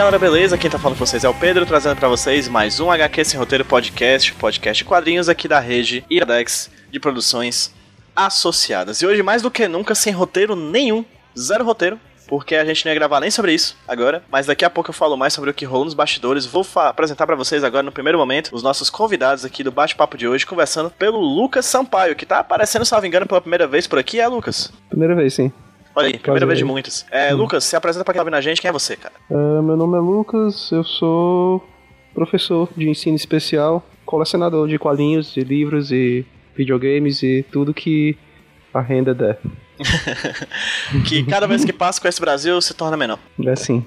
Galera, beleza? Quem tá falando com vocês é o Pedro, trazendo para vocês mais um HQ Sem Roteiro Podcast, podcast quadrinhos aqui da rede Iradex de produções associadas. E hoje, mais do que nunca, sem roteiro nenhum, zero roteiro, porque a gente não ia gravar nem sobre isso agora, mas daqui a pouco eu falo mais sobre o que rolou nos bastidores. Vou apresentar para vocês agora no primeiro momento os nossos convidados aqui do bate-papo de hoje, conversando pelo Lucas Sampaio, que tá aparecendo, salvo engano, pela primeira vez por aqui, é Lucas? Primeira vez, sim. Olha aí, primeira vez de muitas. É, hum. Lucas, se apresenta pra quem tá vendo a gente, quem é você, cara? Uh, meu nome é Lucas, eu sou professor de ensino especial, colecionador de quadrinhos, de livros e videogames e tudo que a renda der. que cada vez que passa com esse Brasil se torna menor. É sim.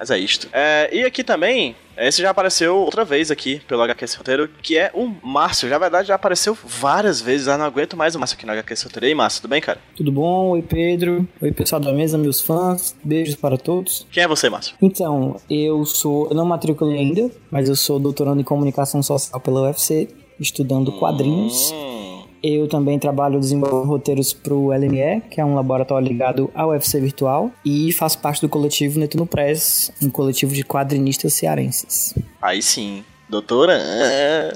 Mas é isto. É, e aqui também, esse já apareceu outra vez aqui pelo HQ Roteiro, que é o Márcio. Já, na verdade, já apareceu várias vezes. Já não aguento mais o Márcio aqui no HQ Roteiro. E aí, Márcio, tudo bem, cara? Tudo bom? Oi, Pedro. Oi, pessoal da mesa, meus fãs. Beijos para todos. Quem é você, Márcio? Então, eu sou. Eu não matriculei ainda, mas eu sou doutorando em comunicação social pela UFC, estudando quadrinhos. Hum. Eu também trabalho desenvolvendo roteiros para o LME, que é um laboratório ligado ao UFC Virtual, e faço parte do coletivo Netuno Press, um coletivo de quadrinistas cearenses. Aí sim. Doutora? É.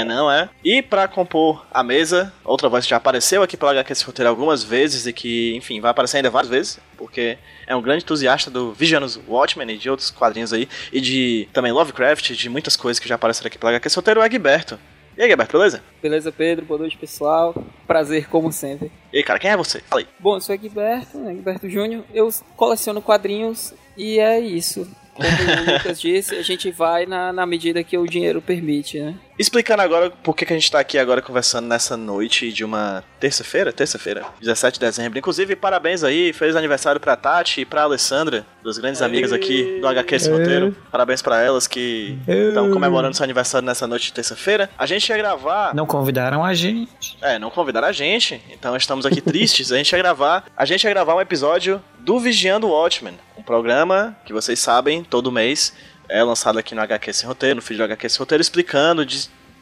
É, não é? E para compor a mesa, outra voz que já apareceu aqui pela HQ Roteiro algumas vezes e que, enfim, vai aparecer ainda várias vezes, porque é um grande entusiasta do Vigianos Watchmen e de outros quadrinhos aí, e de também Lovecraft, de muitas coisas que já apareceram aqui pela HQ Roteiro, o Egberto. E aí, Gabriel, beleza? Beleza, Pedro. Boa noite, pessoal. Prazer, como sempre. E aí, cara, quem é você? Fala aí. Bom, eu sou Egberto, né, Egberto Júnior. Eu coleciono quadrinhos e é isso. Como o Lucas disse, a gente vai na, na medida que o dinheiro permite, né? Explicando agora por que, que a gente tá aqui agora conversando nessa noite de uma terça-feira, terça-feira, 17 de dezembro. Inclusive, parabéns aí, feliz aniversário pra Tati e pra Alessandra, duas grandes amigas aqui do HQ Esse Roteiro. Parabéns pra elas que estão comemorando seu aniversário nessa noite de terça-feira. A gente ia gravar. Não convidaram a gente. É, não convidaram a gente, então estamos aqui tristes. A gente ia gravar. A gente ia gravar um episódio do Vigiando Watchmen, um programa que vocês sabem, todo mês é lançado aqui no HQ Sem Roteiro, no feed do HQ Sem Roteiro, explicando,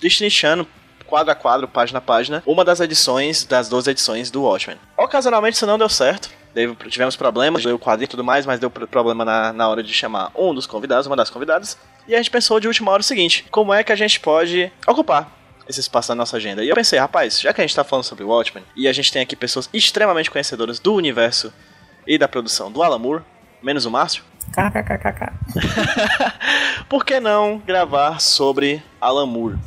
destrinchando quadro a quadro, página a página, uma das edições, das 12 edições do Watchmen. Ocasionalmente isso não deu certo, tivemos problemas, deu o quadro e tudo mais, mas deu problema na, na hora de chamar um dos convidados, uma das convidadas, e a gente pensou de última hora o seguinte, como é que a gente pode ocupar esse espaço na nossa agenda. E eu pensei, rapaz, já que a gente tá falando sobre o Watchmen, e a gente tem aqui pessoas extremamente conhecedoras do universo e da produção do Alan Moore, menos o Márcio, KKKKK. Por que não gravar sobre Alan Moore?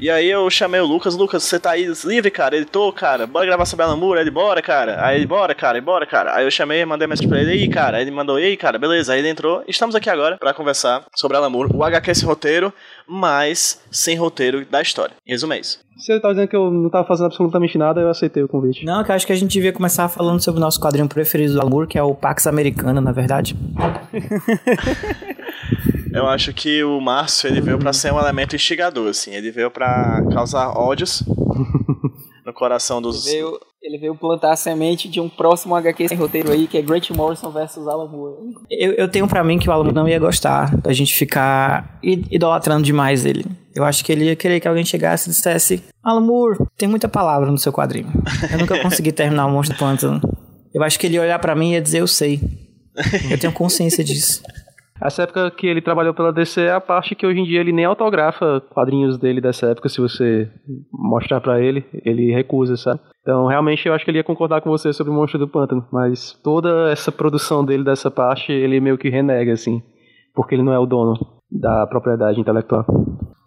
E aí eu chamei o Lucas, Lucas, você tá aí livre, cara? Ele tô, cara, bora gravar sobre Alan Moore? Ele, bora, cara. Aí ele, bora, cara, bora, cara. Aí eu chamei, mandei mensagem pra ele, e aí, cara. Aí ele mandou, e aí, cara, beleza. Aí ele entrou. Estamos aqui agora para conversar sobre Alan Moore, o HQ esse roteiro, mas sem roteiro da história. Em resumo é isso. Se ele tá dizendo que eu não tava fazendo absolutamente nada, eu aceitei o convite. Não, que eu acho que a gente devia começar falando sobre o nosso quadrinho preferido do Alan que é o Pax Americana, na verdade. eu acho que o Márcio, ele veio para ser um elemento instigador, assim. Ele veio para causar ódios no coração dos... Ele veio, ele veio plantar a semente de um próximo HQ sem roteiro aí, que é Grant Morrison versus Alan Moore. Eu, eu tenho para mim que o Alan não ia gostar da gente ficar idolatrando demais ele. Eu acho que ele ia querer que alguém chegasse e dissesse: Alan Moore, tem muita palavra no seu quadrinho. Eu nunca consegui terminar o Monstro do Pântano. Eu acho que ele ia olhar para mim e ia dizer: Eu sei. Eu tenho consciência disso. Essa época que ele trabalhou pela DC é a parte que hoje em dia ele nem autografa quadrinhos dele dessa época. Se você mostrar para ele, ele recusa, sabe? Então, realmente, eu acho que ele ia concordar com você sobre o Monstro do Pântano. Mas toda essa produção dele dessa parte, ele meio que renega, assim. Porque ele não é o dono da propriedade intelectual.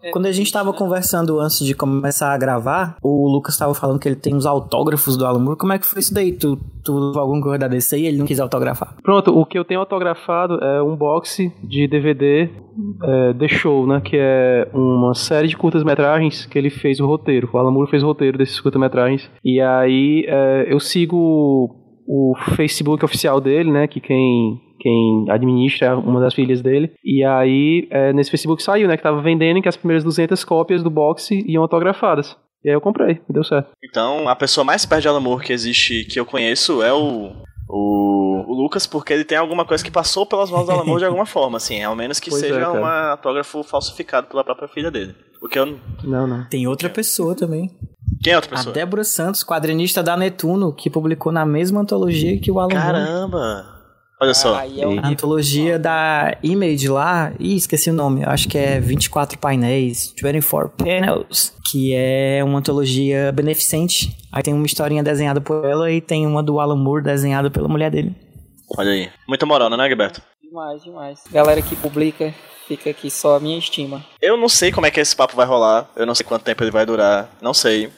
É. Quando a gente estava conversando antes de começar a gravar, o Lucas estava falando que ele tem os autógrafos do Alan Moore. Como é que foi isso daí? Tu, tu algum coisa da DC e ele não quis autografar? Pronto, o que eu tenho autografado é um box de DVD é, The Show, né? Que é uma série de curtas-metragens que ele fez o roteiro. O Alan Moore fez o roteiro desses curtas-metragens. E aí é, eu sigo o Facebook oficial dele, né? Que quem quem administra uma das filhas dele. E aí, é, nesse Facebook saiu, né, que tava vendendo que as primeiras 200 cópias do box iam autografadas. E aí eu comprei, deu certo. Então, a pessoa mais perto de amor que existe, que eu conheço, é o, o, o, Lucas, porque ele tem alguma coisa que passou pelas mãos do Alamor de alguma forma, assim, ao menos que pois seja é, um autógrafo falsificado pela própria filha dele. Porque eu não. Não, Tem outra pessoa também. Quem é outra pessoa? A Débora Santos, quadrinista da Netuno, que publicou na mesma antologia que o Alan Caramba! Olha só. Aí é A antologia da Image lá, ih, esqueci o nome, acho que é 24 painéis, 24 panels, que é uma antologia beneficente. Aí tem uma historinha desenhada por ela e tem uma do Alan Moore desenhada pela mulher dele. Olha aí. Muita moral, né, Gilberto? demais, demais. Galera que publica, fica aqui só a minha estima. Eu não sei como é que esse papo vai rolar. Eu não sei quanto tempo ele vai durar. Não sei.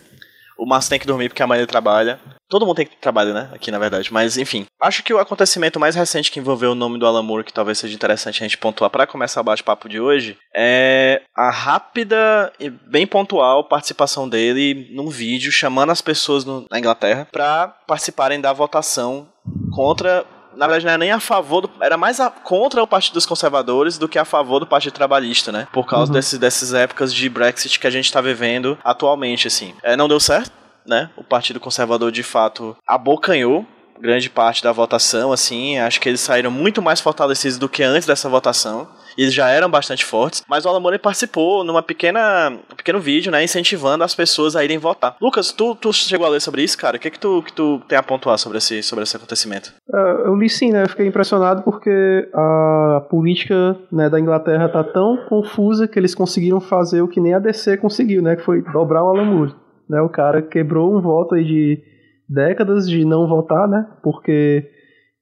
O Márcio tem que dormir porque amanhã ele trabalha. Todo mundo tem que trabalhar, né? Aqui, na verdade. Mas, enfim. Acho que o acontecimento mais recente que envolveu o nome do Alan Moore, que talvez seja interessante a gente pontuar para começar o bate-papo de hoje, é a rápida e bem pontual participação dele num vídeo chamando as pessoas no, na Inglaterra para participarem da votação contra na verdade não era nem a favor do, era mais a, contra o Partido dos Conservadores do que a favor do Partido Trabalhista, né? Por causa Uhum. desses, dessas épocas de Brexit que a gente tá vivendo atualmente, assim. É, não deu certo, né? O Partido Conservador de fato abocanhou grande parte da votação, assim. Acho que eles saíram muito mais fortalecidos do que antes dessa votação. Eles já eram bastante fortes, mas o Alan Moore participou numa pequena, um pequeno vídeo, né, incentivando as pessoas a irem votar. Lucas, tu, tu chegou a ler sobre isso, cara? O que que tu, que tu tem a pontuar sobre esse, sobre esse acontecimento? É, Eu li sim, né? Eu fiquei impressionado porque a política né, da Inglaterra tá tão confusa que eles conseguiram fazer o que nem a DC conseguiu, né? Que foi dobrar o Alan Moore. Né? O cara quebrou um voto aí de décadas de não votar, né? Porque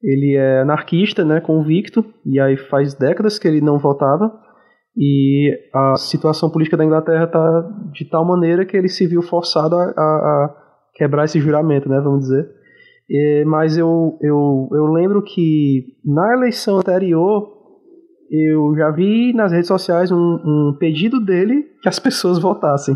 ele é anarquista, né? Convicto, e aí faz décadas que ele não votava. E a situação política da Inglaterra tá de tal maneira que ele se viu forçado a, a- a quebrar esse juramento, né? Vamos dizer. É, mas eu, eu, eu lembro que na eleição anterior eu já vi nas redes sociais um, um pedido dele que as pessoas votassem.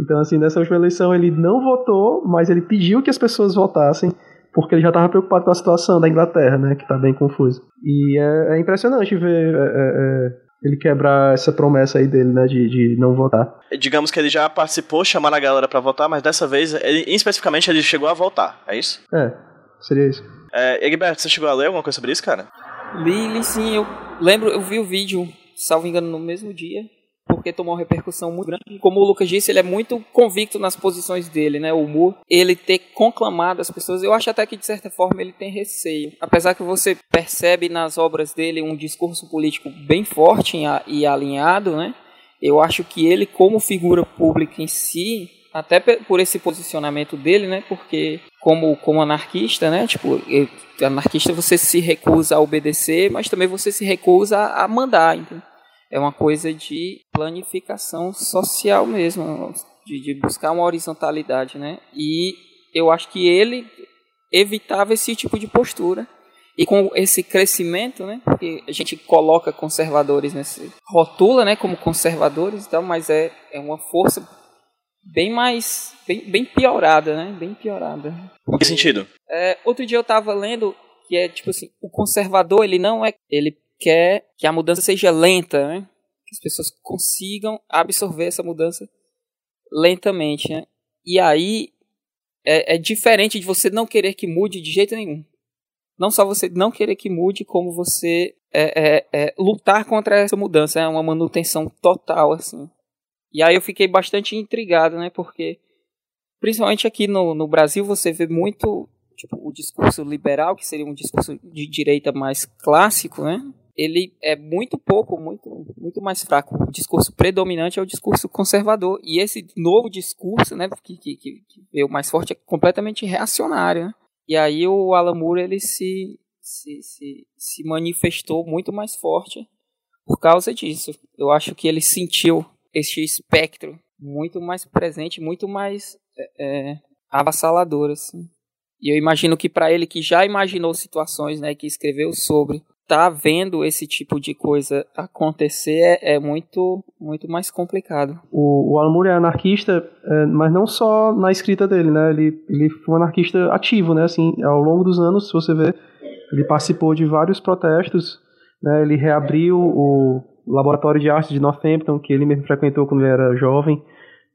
Então, assim, nessa última eleição ele não votou, mas ele pediu que as pessoas votassem, porque ele já estava preocupado com a situação da Inglaterra, né, que está bem confusa. E é, é impressionante ver é, é, é, ele quebrar essa promessa aí dele, né, de, de não votar. Digamos que ele já participou, chamando a galera pra votar, mas dessa vez, ele, especificamente, ele chegou a votar, é isso? É, seria isso. É, Egberto, você chegou a ler alguma coisa sobre isso, cara? Li, li sim, eu lembro, eu vi o vídeo, salvo engano, no mesmo dia, porque tomou uma repercussão muito grande. Como o Lucas disse, ele é muito convicto nas posições dele, né? O Moore, ele ter conclamado as pessoas, eu acho até que de certa forma ele tem receio. Apesar que você percebe nas obras dele um discurso político bem forte e alinhado, né? Eu acho que ele, como figura pública em si, até por esse posicionamento dele, né? Porque como, como anarquista, né? Tipo, anarquista você se recusa a obedecer, mas também você se recusa a mandar. Então, é uma coisa de planificação social mesmo, de, de buscar uma horizontalidade, né? E eu acho que ele evitava esse tipo de postura. E com esse crescimento, né? Porque a gente coloca conservadores nesse. rotula, né? Como conservadores e tal, mas é, é uma força bem mais. bem, bem piorada, né? Bem piorada. Em que sentido? É, outro dia eu tava lendo que é tipo assim, o conservador ele não é, ele quer que a mudança seja lenta, né? Que as pessoas consigam absorver essa mudança lentamente, né? E aí é, é diferente de você não querer que mude de jeito nenhum. Não só você não querer que mude, como você é, é, é, lutar contra essa mudança, é uma manutenção total assim. E aí eu fiquei bastante intrigado, né? Porque principalmente aqui no, no Brasil você vê muito tipo, o discurso liberal, que seria um discurso de direita mais clássico, né? Ele é muito pouco, muito, muito mais fraco. O discurso predominante é o discurso conservador. E esse novo discurso, né, que, que, que veio mais forte, é completamente reacionário. Né? E aí o Alan Moore, ele se, se, se, se manifestou muito mais forte por causa disso. Eu acho que ele sentiu esse espectro muito mais presente, muito mais é, é, avassalador, assim. E eu imagino que para ele que já imaginou situações, né, que escreveu sobre, tá vendo esse tipo de coisa acontecer é, é muito muito mais complicado. O, o Alan Moore é anarquista, é, mas não só na escrita dele, né? Ele, ele foi um anarquista ativo, né? Assim, ao longo dos anos, se você ver, ele participou de vários protestos, né? Ele reabriu o laboratório de arte de Northampton, que ele mesmo frequentou quando ele era jovem,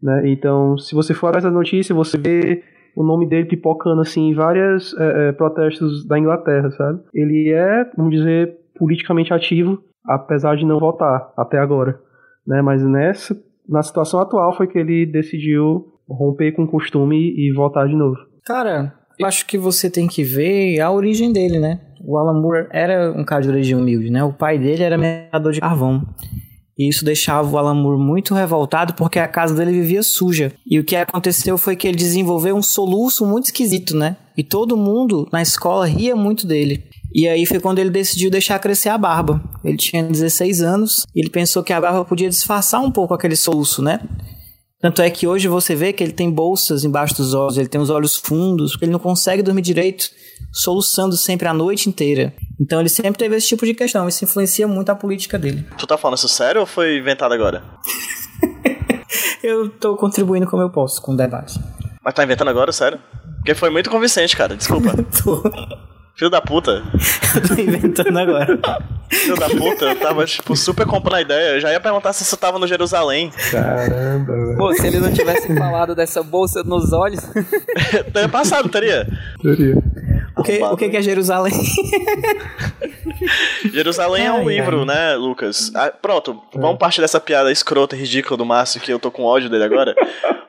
né? Então, se você for atrás da notícia, você vê o nome dele pipocando assim em vários é, é, protestos da Inglaterra, sabe? Ele é, vamos dizer, politicamente ativo, apesar de não votar até agora, né? Mas nessa, na situação atual foi que ele decidiu romper com o costume e votar de novo. Cara, eu acho que você tem que ver a origem dele, né? o Alan Moore era um cara de origem humilde, né? O pai dele era minerador de carvão. E isso deixava o Alan Moore muito revoltado porque a casa dele vivia suja. E o que aconteceu foi que ele desenvolveu um soluço muito esquisito, né? E todo mundo na escola ria muito dele. E aí foi quando ele decidiu deixar crescer a barba. Ele tinha 16 anos e ele pensou que a barba podia disfarçar um pouco aquele soluço, né? Tanto é que hoje você vê que ele tem bolsas embaixo dos olhos, ele tem os olhos fundos, porque ele não consegue dormir direito, soluçando sempre a noite inteira. Então ele sempre teve esse tipo de questão, isso influencia muito a política dele. Tu tá falando isso sério ou foi inventado agora? eu tô contribuindo como eu posso com o debate. Mas tá inventando agora, sério? Porque foi muito convincente, cara, desculpa. tô. Filho da puta. eu tô inventando agora. Filho da puta, eu tava, tipo, super comprando a ideia. Eu já ia perguntar se isso tava no Jerusalém. Caramba, velho. Pô, se ele não tivesse falado dessa bolsa nos olhos. teria passado, teria. Teria. O que, o que é Jerusalém? Jerusalém é um ai, livro, ai. né, Lucas? Ah, pronto, é. vamos partir dessa piada escrota e ridícula do Márcio, que eu tô com ódio dele agora,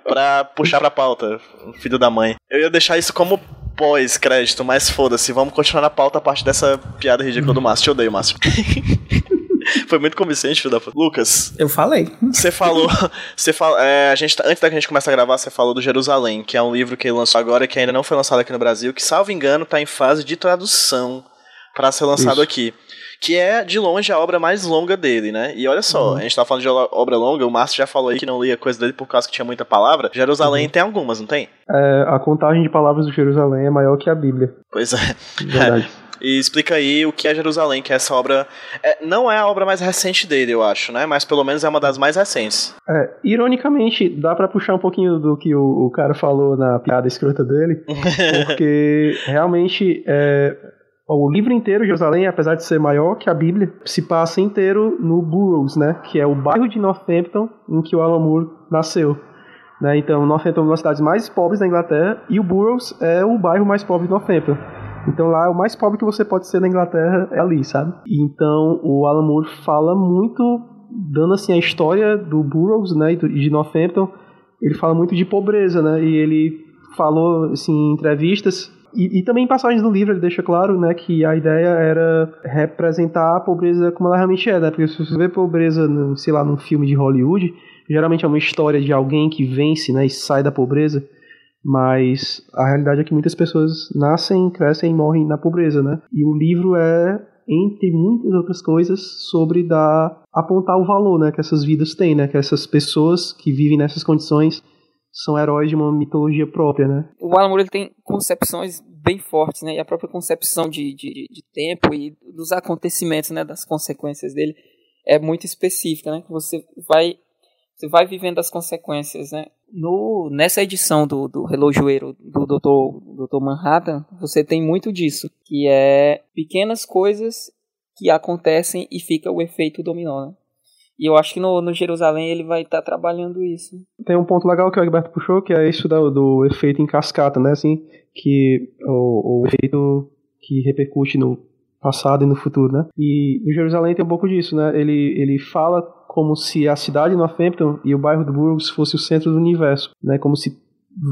pra puxar pra pauta, filho da mãe. Eu ia deixar isso como pós-crédito, mas foda-se, vamos continuar na pauta a partir dessa piada ridícula do Márcio. Te odeio, Márcio. Foi muito convincente, filho da puta. Lucas. Eu falei. Você falou. Você fala, é, a gente, tá, antes da gente começar a gravar, você falou do Jerusalém, que é um livro que ele lançou agora, que ainda não foi lançado aqui no Brasil, que, salvo engano, tá em fase de tradução para ser lançado Isso. aqui que é de longe a obra mais longa dele, né? E olha só, uhum. a gente tá falando de obra longa, o Márcio já falou aí que não lia coisa dele por causa que tinha muita palavra. Jerusalém uhum. tem algumas, não tem? É, a contagem de palavras do Jerusalém é maior que a Bíblia. Pois é. Verdade. É. E explica aí o que é Jerusalém, que é essa obra. É, não é a obra mais recente dele, eu acho, né? Mas pelo menos é uma das mais recentes. É, ironicamente, dá para puxar um pouquinho do que o, o, cara falou na piada escrota dele, porque realmente é, o livro inteiro, Jerusalém, apesar de ser maior que a Bíblia, se passa inteiro no Burroughs, né? Que é o bairro de Northampton em que o Alan Moore nasceu. Né? Então, Northampton é uma das cidades mais pobres da Inglaterra e o Burroughs é o bairro mais pobre de Northampton. Então lá o mais pobre que você pode ser na Inglaterra é ali, sabe? Então o Alan Moore fala muito, dando assim a história do Burroughs, né, e de Northampton. Ele fala muito de pobreza, né? E ele falou assim em entrevistas e, e, também em passagens do livro ele deixa claro, né, que a ideia era representar a pobreza como ela realmente é, né? Porque se você vê pobreza, no, sei lá, num filme de Hollywood, geralmente é uma história de alguém que vence, né, e sai da pobreza. Mas a realidade é que muitas pessoas nascem, crescem e morrem na pobreza, né? E o livro é entre muitas outras coisas, sobre dar, apontar o valor né, que essas vidas têm, né, que essas pessoas que vivem nessas condições são heróis de uma mitologia própria, né? O Alan Moore ele tem concepções bem fortes, né? E a própria concepção de, de, de tempo e dos acontecimentos, né? Das consequências dele é muito específica, né? Você vai, você vai vivendo as consequências, né? No, nessa edição do, do relojoeiro do Dr. Dr. Manhattan, você tem muito disso, que é pequenas coisas que acontecem e fica o efeito dominó, né? E eu acho que no, no Jerusalém ele vai estar tá trabalhando isso. Tem um ponto legal que o Egberto puxou, que é isso do, do efeito em cascata, né? Assim, que o, o efeito que repercute no passado e no futuro, né? E o Jerusalém tem um pouco disso, né? Ele, ele fala como se a cidade de Northampton e o bairro do Burgos fosse o centro do universo, né? Como se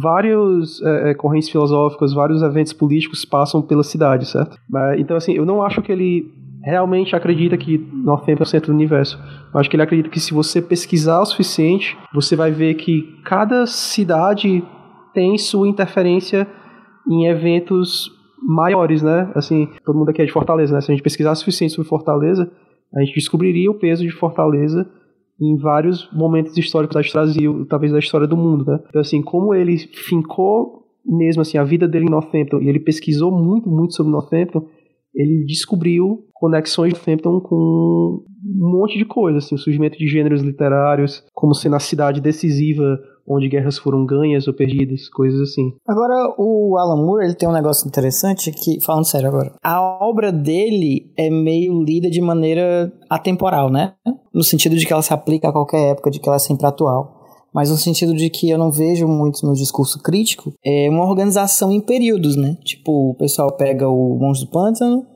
vários é, é correntes filosóficas, vários eventos políticos passam pela cidade, certo? Então, assim, eu não acho que ele realmente acredita que Northampton é o centro do universo. Eu acho que ele acredita que se você pesquisar o suficiente, você vai ver que cada cidade tem sua interferência em eventos maiores, né? Assim, todo mundo aqui é de Fortaleza, né? Se a gente pesquisar o suficiente sobre Fortaleza, a gente descobriria o peso de Fortaleza em vários momentos históricos da Brasil, talvez da história do mundo, né? Então, assim, como ele fincou mesmo assim a vida dele em Northampton e ele pesquisou muito, muito sobre Northampton, ele descobriu conexões de Hampton com um monte de coisas, assim, o surgimento de gêneros literários, como sendo a cidade decisiva onde guerras foram ganhas ou perdidas, coisas assim. Agora, o Alan Moore, ele tem um negócio interessante que, falando sério agora, a obra dele é meio lida de maneira atemporal, né? No sentido de que ela se aplica a qualquer época, de que ela é sempre atual mas no sentido de que eu não vejo muito no discurso crítico, é uma organização em períodos, né? Tipo, o pessoal pega o Monstro do Pântano,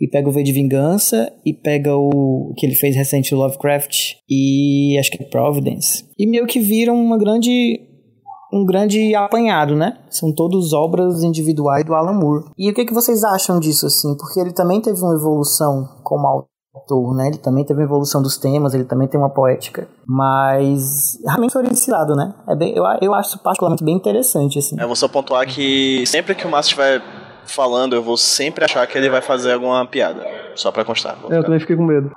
e pega o V de Vingança, e pega o que ele fez recente, o Lovecraft, e acho que é Providence. E meio que viram uma grande um grande apanhado, né? São todas obras individuais do Alan Moore. E o que, que vocês acham disso, assim? Porque ele também teve uma evolução como autor, né? Ele também teve uma evolução dos temas, ele também tem uma poética. Mas realmente foi esse lado, né? É bem, eu, eu acho particularmente bem interessante, assim. Eu vou só pontuar que sempre que o Márcio estiver falando, eu vou sempre achar que ele vai fazer alguma piada. Só pra constar. É, eu também fiquei com medo.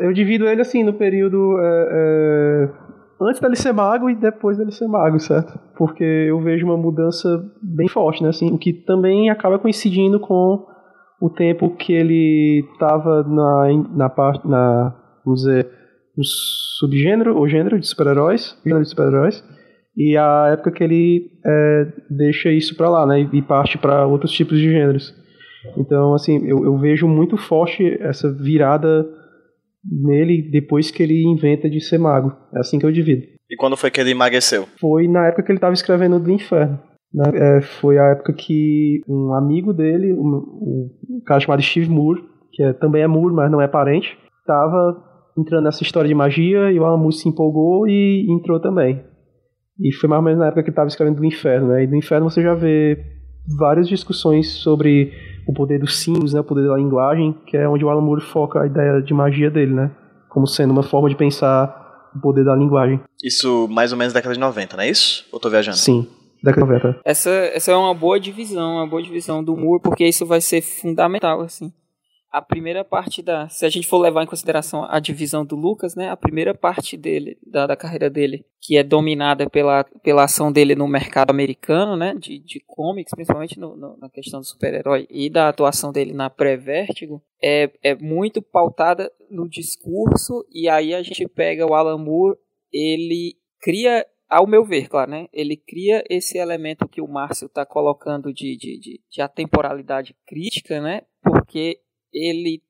Eu divido ele assim no período. É, é antes dele ser mago e depois dele ser mago, certo? Porque eu vejo uma mudança bem forte, né? Assim, o que também acaba coincidindo com o tempo que ele estava na, na parte, na, vamos dizer, no subgênero ou gênero de super-heróis, gênero de super-heróis, e a época que ele é, deixa isso para lá, né? E parte para outros tipos de gêneros. Então, assim, eu, eu vejo muito forte essa virada nele depois que ele inventa de ser mago. É assim que eu divido. E quando foi que ele emagreceu? Foi na época que ele estava escrevendo do Inferno. Né? É, foi a época que um amigo dele, um, um cara chamado Steve Moore, que é, também é Moore, mas não é parente, estava entrando nessa história de magia e o Alan Moore se empolgou e entrou também. E foi mais ou menos na época que ele estava escrevendo do Inferno. Né? E do Inferno você já vê várias discussões sobre o poder dos símbolos, né, o poder da linguagem, que é onde o Alan Moore foca a ideia de magia dele, né, como sendo uma forma de pensar o poder da linguagem. Isso mais ou menos década de 90, não é isso? Ou tô viajando? Sim, década de 90. Essa, essa é uma boa divisão, uma boa divisão do Moore, porque isso vai ser fundamental, assim a primeira parte da. Se a gente for levar em consideração a divisão do Lucas, né? A primeira parte dele, da, da carreira dele, que é dominada pela, pela ação dele no mercado americano, né? De, de comics, principalmente no, no, na questão do super-herói, e da atuação dele na pré-vértigo, é, é muito pautada no discurso, e aí a gente pega o Alan Moore, ele cria ao meu ver, claro, né? Ele cria esse elemento que o Márcio está colocando de, de, de, de atemporalidade crítica, né? Porque ele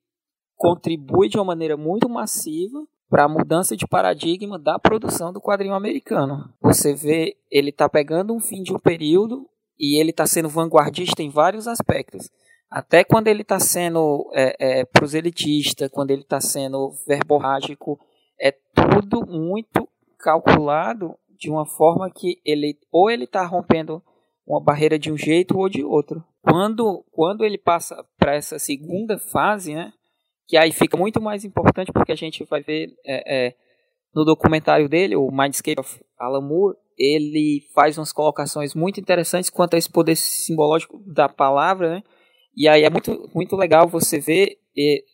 contribui de uma maneira muito massiva para a mudança de paradigma da produção do quadrinho americano. Você vê, ele está pegando um fim de um período e ele está sendo vanguardista em vários aspectos. Até quando ele está sendo é, é, proselitista, quando ele está sendo verborrágico, é tudo muito calculado de uma forma que ele ou ele está rompendo uma barreira de um jeito ou de outro. Quando, quando ele passa para essa segunda fase, né, que aí fica muito mais importante porque a gente vai ver é, é, no documentário dele, o Mindscape of Alan Moore, ele faz umas colocações muito interessantes quanto a esse poder simbológico da palavra, né? E aí é muito, muito legal você ver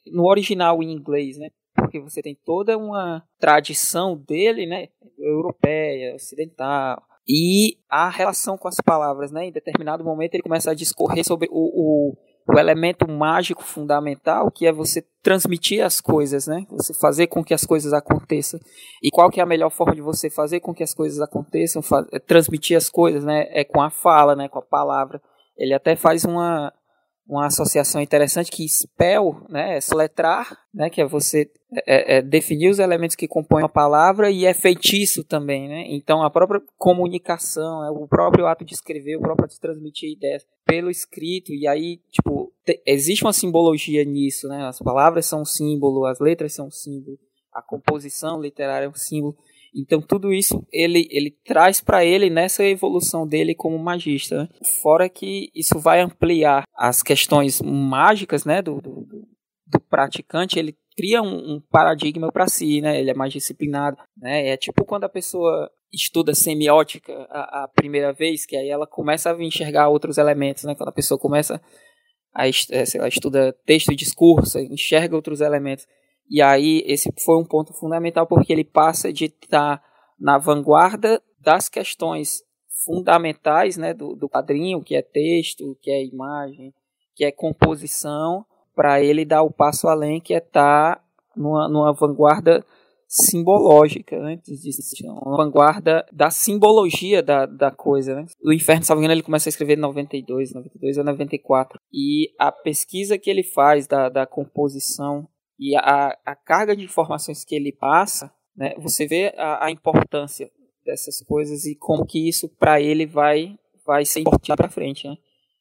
no original em inglês, né? Porque você tem toda uma tradição dele, né? Europeia, ocidental, e a relação com as palavras, né? Em determinado momento ele começa a discorrer sobre o, o, o, elemento mágico fundamental, que é você transmitir as coisas, né? Você fazer com que as coisas aconteçam. E qual que é a melhor forma de você fazer com que as coisas aconteçam? É transmitir as coisas, né? É com a fala, né? Com a palavra. Ele até faz uma uma associação interessante que spell, né, é soletrar, né, que é você é, é, definir os elementos que compõem a palavra e é feitiço também, né? Então a própria comunicação, é o próprio ato de escrever, o próprio ato de transmitir ideias pelo escrito e aí tipo te, existe uma simbologia nisso, né? As palavras são um símbolo, as letras são um símbolo, a composição literária é um símbolo. Então tudo isso ele, ele traz para ele nessa evolução dele como magista. Né? Fora que isso vai ampliar as questões mágicas né, do, do, do praticante, ele cria um, um paradigma para si, né? ele é mais disciplinado. Né? É tipo quando a pessoa estuda semiótica a, a, primeira vez, que aí ela começa a enxergar outros elementos, né? quando a pessoa começa a é, sei lá, estuda texto e discurso, enxerga outros elementos. E aí esse foi um ponto fundamental porque ele passa de estar tá na vanguarda das questões fundamentais né, do, do quadrinho, que é texto, que é imagem, que é composição, para ele dar o passo além, que é estar tá numa, numa vanguarda simbológica, né? uma vanguarda da simbologia da, da coisa. Né? O Inferno, engano, ele começa a escrever em 92, 92 a 94. E a pesquisa que ele faz da, da composição e a, a carga de informações que ele passa, né, você vê a, a importância dessas coisas e como que isso para ele vai vai ser importante para frente, né?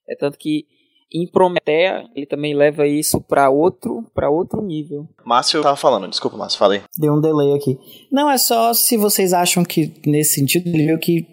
É tanto que em Prometeia, ele também leva isso para outro, para outro nível. Márcio tava falando, desculpa, Márcio, falei. Deu um delay aqui. Não, é só se vocês acham que, nesse sentido, ele meio que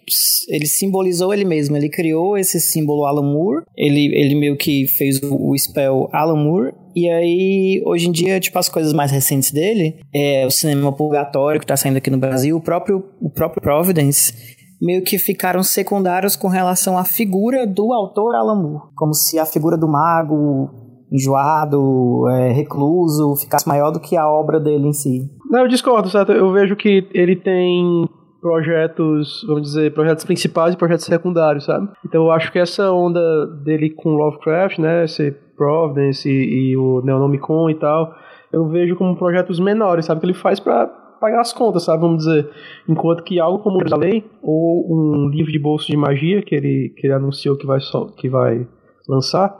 ele simbolizou ele mesmo. Ele criou esse símbolo Alan Moore, ele, ele meio que fez o, o spell Alan Moore, e aí, hoje em dia, tipo, as coisas mais recentes dele, é o cinema purgatório que tá saindo aqui no Brasil, o próprio, o próprio Providence, meio que ficaram secundários com relação à figura do autor Alan Moore. Como se a figura do mago enjoado, é, recluso, ficasse maior do que a obra dele em si. Não, eu discordo, certo? Eu vejo que ele tem projetos, vamos dizer, projetos principais e projetos secundários, sabe? Então eu acho que essa onda dele com Lovecraft, né, esse Providence e, e o Neonomicon e tal, eu vejo como projetos menores, sabe? Que ele faz para pagar as contas, sabe? Vamos dizer. Enquanto que algo como Jerusalém, ou um livro de bolso de magia que ele, que ele anunciou que vai, que vai lançar,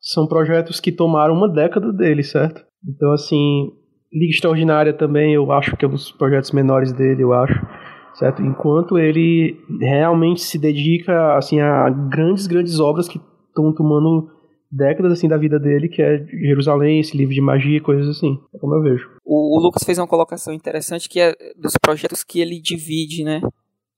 são projetos que tomaram uma década dele, certo? Então, assim, Liga Extraordinária também, eu acho que é um dos projetos menores dele, eu acho. Certo? Enquanto ele realmente se dedica assim a grandes, grandes obras que estão tomando décadas assim da vida dele, que é Jerusalém, esse livro de magia, coisas assim. É como eu vejo. O, o Lucas fez uma colocação interessante que é dos projetos que ele divide, né?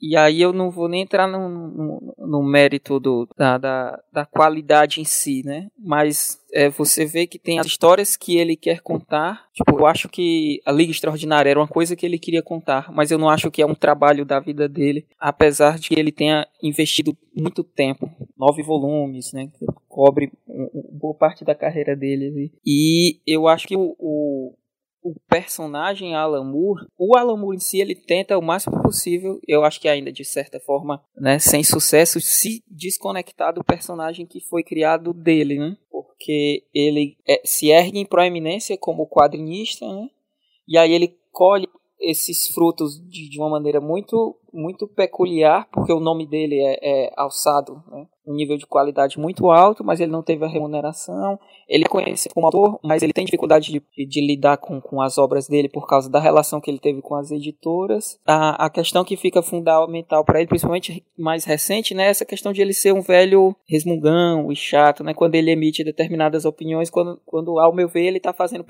E aí eu não vou nem entrar no, no, no mérito do, da, da, da, qualidade em si, né? Mas é, você vê que tem as histórias que ele quer contar. Tipo, eu acho que a Liga Extraordinária era uma coisa que ele queria contar, mas eu não acho que é um trabalho da vida dele, apesar de que ele tenha investido muito tempo, nove volumes, né? Cobre boa parte da carreira dele. E eu acho que o, o o personagem Alan Moore, o Alan Moore em si, ele tenta o máximo possível, eu acho que ainda de certa forma, né, sem sucesso, se desconectar do personagem que foi criado dele, né? Porque ele é, se ergue em proeminência como quadrinista, né? E aí ele colhe esses frutos de, de uma maneira muito muito peculiar, porque o nome dele é, é alçado, né? um nível de qualidade muito alto, mas ele não teve a remuneração. Ele conhecido como autor, mas ele tem dificuldade de, de lidar com, com as obras dele por causa da relação que ele teve com as editoras. A, a questão que fica fundamental para ele, principalmente mais recente, né, é essa questão de ele ser um velho resmungão e chato, né, quando ele emite determinadas opiniões, quando, quando ao meu ver, ele está fazendo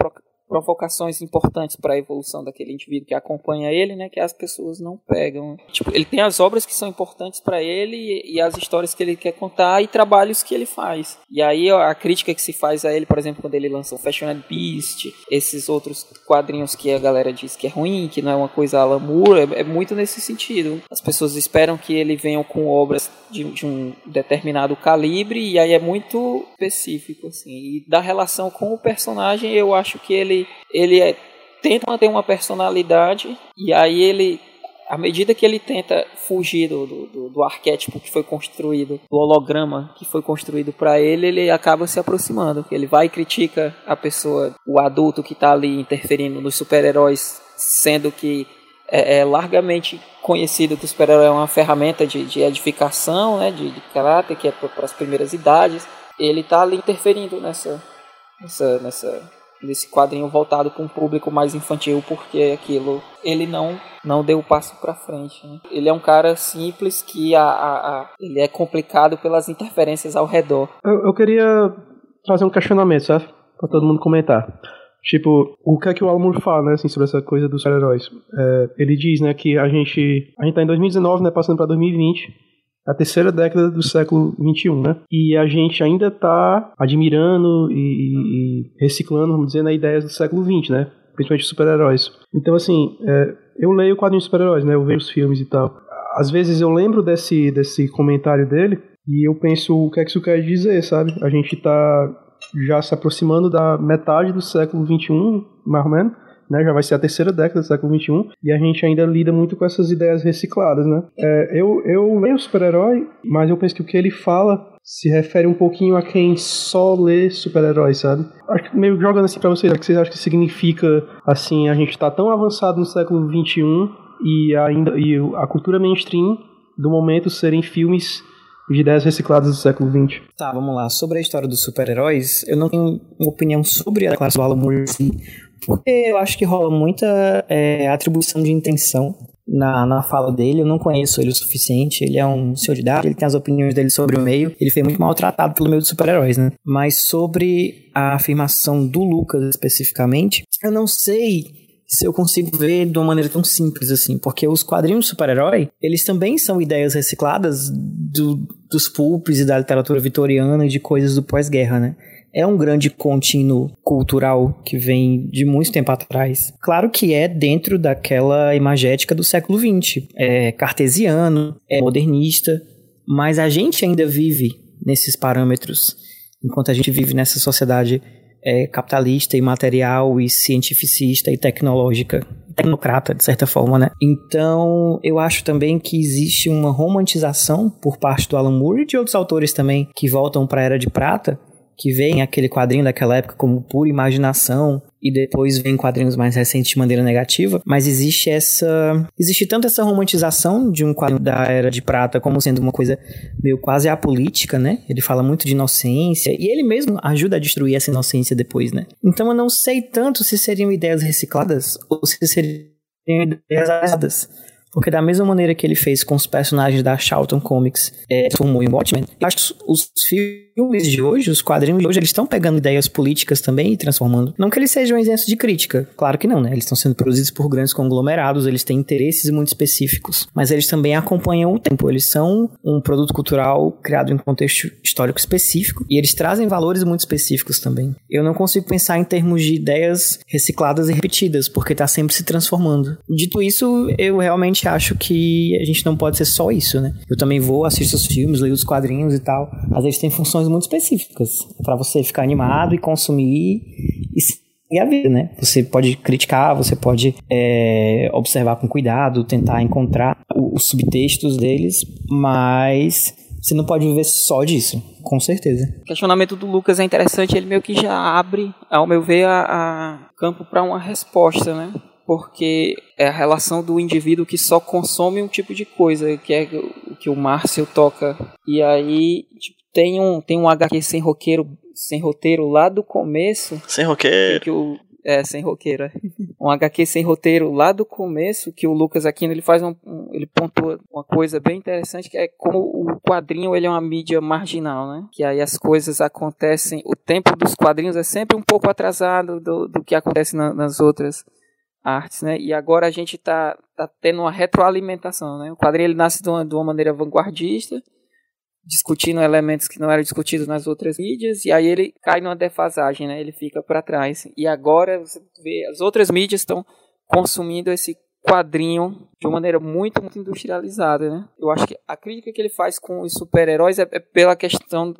provocações importantes para a evolução daquele indivíduo que acompanha ele, né, que as pessoas não pegam. Tipo, ele tem as obras que são importantes para ele e, e, as histórias que ele quer contar e trabalhos que ele faz. E aí a crítica que se faz a ele, por exemplo, quando ele lançou Fashioned Beast, esses outros quadrinhos que a galera diz que é ruim, que não é uma coisa Moore, é, é muito nesse sentido. As pessoas esperam que ele venha com obras de, de um determinado calibre e aí é muito específico assim. E da relação com o personagem, eu acho que ele ele, ele é, tenta manter uma personalidade e aí ele à medida que ele tenta fugir do, do, do, arquétipo que foi construído, do holograma que foi construído para ele, ele acaba se aproximando. Ele vai e critica a pessoa, o adulto que está ali interferindo nos super-heróis, sendo que é, é, largamente conhecido que o super-herói é uma ferramenta de, de edificação, né, de, de caráter, que é para as primeiras idades. Ele está ali interferindo nessa, nessa, nessa desse quadrinho voltado para um público mais infantil, porque aquilo ele não não deu o passo para frente. Né? Ele é um cara simples que a, a, a, ele é complicado pelas interferências ao redor. Eu, eu queria fazer um questionamento, sabe? Para todo mundo comentar. Tipo, o que é que o Alan fala, né, assim, sobre essa coisa dos super-heróis? É, ele diz, né, que a gente, a gente tá em 2019, né, passando para 2020, a terceira década do século XXI, né? E a gente ainda está admirando e, e, reciclando, vamos dizer, na ideias do século XX, né? Principalmente super-heróis. Então, assim, é, eu leio quadrinhos de super-heróis, né? Eu vejo os filmes e tal. Às vezes eu lembro desse, desse comentário dele e eu penso o que é que isso quer dizer, sabe? A gente está já se aproximando da metade do século XXI, mais ou menos né? Já vai ser a terceira década do século XXI e a gente ainda lida muito com essas ideias recicladas, né? É, eu, eu leio super-herói, mas eu penso que o que ele fala se refere um pouquinho a quem só lê super-heróis, sabe? Acho que meio jogando assim pra vocês, o que vocês acham que significa, assim, a gente tá tão avançado no século XXI e ainda e a cultura mainstream do momento serem filmes de ideias recicladas do século XX. Tá, vamos lá. Sobre a história dos super-heróis, eu não tenho opinião sobre a classe do Alan Moore porque eu acho que rola muita é, atribuição de intenção. na, na fala dele, eu não conheço ele o suficiente, ele é um senhor de idade, ele tem as opiniões dele sobre o meio, ele foi muito maltratado pelo meio dos super-heróis, né? Mas sobre a afirmação do Lucas especificamente, eu não sei se eu consigo ver de uma maneira tão simples assim, porque os quadrinhos de super-herói, eles também são ideias recicladas do, dos pulps e da literatura vitoriana e de coisas do pós-guerra, né? É um grande contínuo cultural que vem de muito tempo atrás. Claro que é dentro daquela imagética do século XX. É cartesiano, é modernista, mas a gente ainda vive nesses parâmetros, enquanto a gente vive nessa sociedade é, capitalista e material e cientificista e tecnológica tecnocrata, de certa forma, né? Então, eu acho também que existe uma romantização por parte do Alan Moore e de outros autores também que voltam para a Era de Prata, que vem aquele quadrinho daquela época como pura imaginação e depois vem quadrinhos mais recentes de maneira negativa, mas existe essa existe tanto essa romantização de um quadrinho da era de prata como sendo uma coisa meio quase apolítica, né? Ele fala muito de inocência e ele mesmo ajuda a destruir essa inocência depois, né? Então eu não sei tanto se seriam ideias recicladas ou se seriam ideias erradas. Porque da mesma maneira que ele fez com os personagens da Charlton Comics, é, transformou em Watchmen, acho que os filmes de hoje, os quadrinhos de hoje, eles estão pegando ideias políticas também e transformando. Não que eles sejam isentos de crítica, claro que não, né? Eles estão sendo produzidos por grandes conglomerados, eles têm interesses muito específicos, mas eles também acompanham o tempo. Eles são um produto cultural criado em um contexto histórico específico e eles trazem valores muito específicos também. Eu não consigo pensar em termos de ideias recicladas e repetidas, porque está sempre se transformando. Dito isso, eu realmente acho que a gente não pode ser só isso, né? Eu também vou, assisto os filmes, leio os quadrinhos e tal. Às vezes tem funções muito específicas para você ficar animado e consumir e seguir a vida, né? Você pode criticar, você pode é, observar com cuidado, tentar encontrar os subtextos deles, mas você não pode viver só disso, com certeza. O questionamento do Lucas é interessante, ele meio que já abre, ao meu ver, a, a campo para uma resposta, né? Porque é a relação do indivíduo que só consome um tipo de coisa, que é o que o Márcio toca. E aí tipo, tem um tem um HQ sem roqueiro, sem roteiro lá do começo. Sem roqueiro. Que o, é, sem roqueiro. É. Um HQ sem roteiro lá do começo, que o Lucas Aquino ele faz um, um, ele pontua uma coisa bem interessante, que é como o quadrinho ele é uma mídia marginal, né? Que aí as coisas acontecem, o tempo dos quadrinhos é sempre um pouco atrasado do, do que acontece na, nas outras artes, né? E agora a gente está tá tendo uma retroalimentação, né? O quadrinho ele nasce de uma, de uma maneira vanguardista, discutindo elementos que não eram discutidos nas outras mídias, e aí ele cai numa defasagem, né? Ele fica para trás. E agora você vê as outras mídias estão consumindo esse quadrinho de uma maneira muito, muito industrializada, né? Eu acho que a crítica que ele faz com os super-heróis é, é pela questão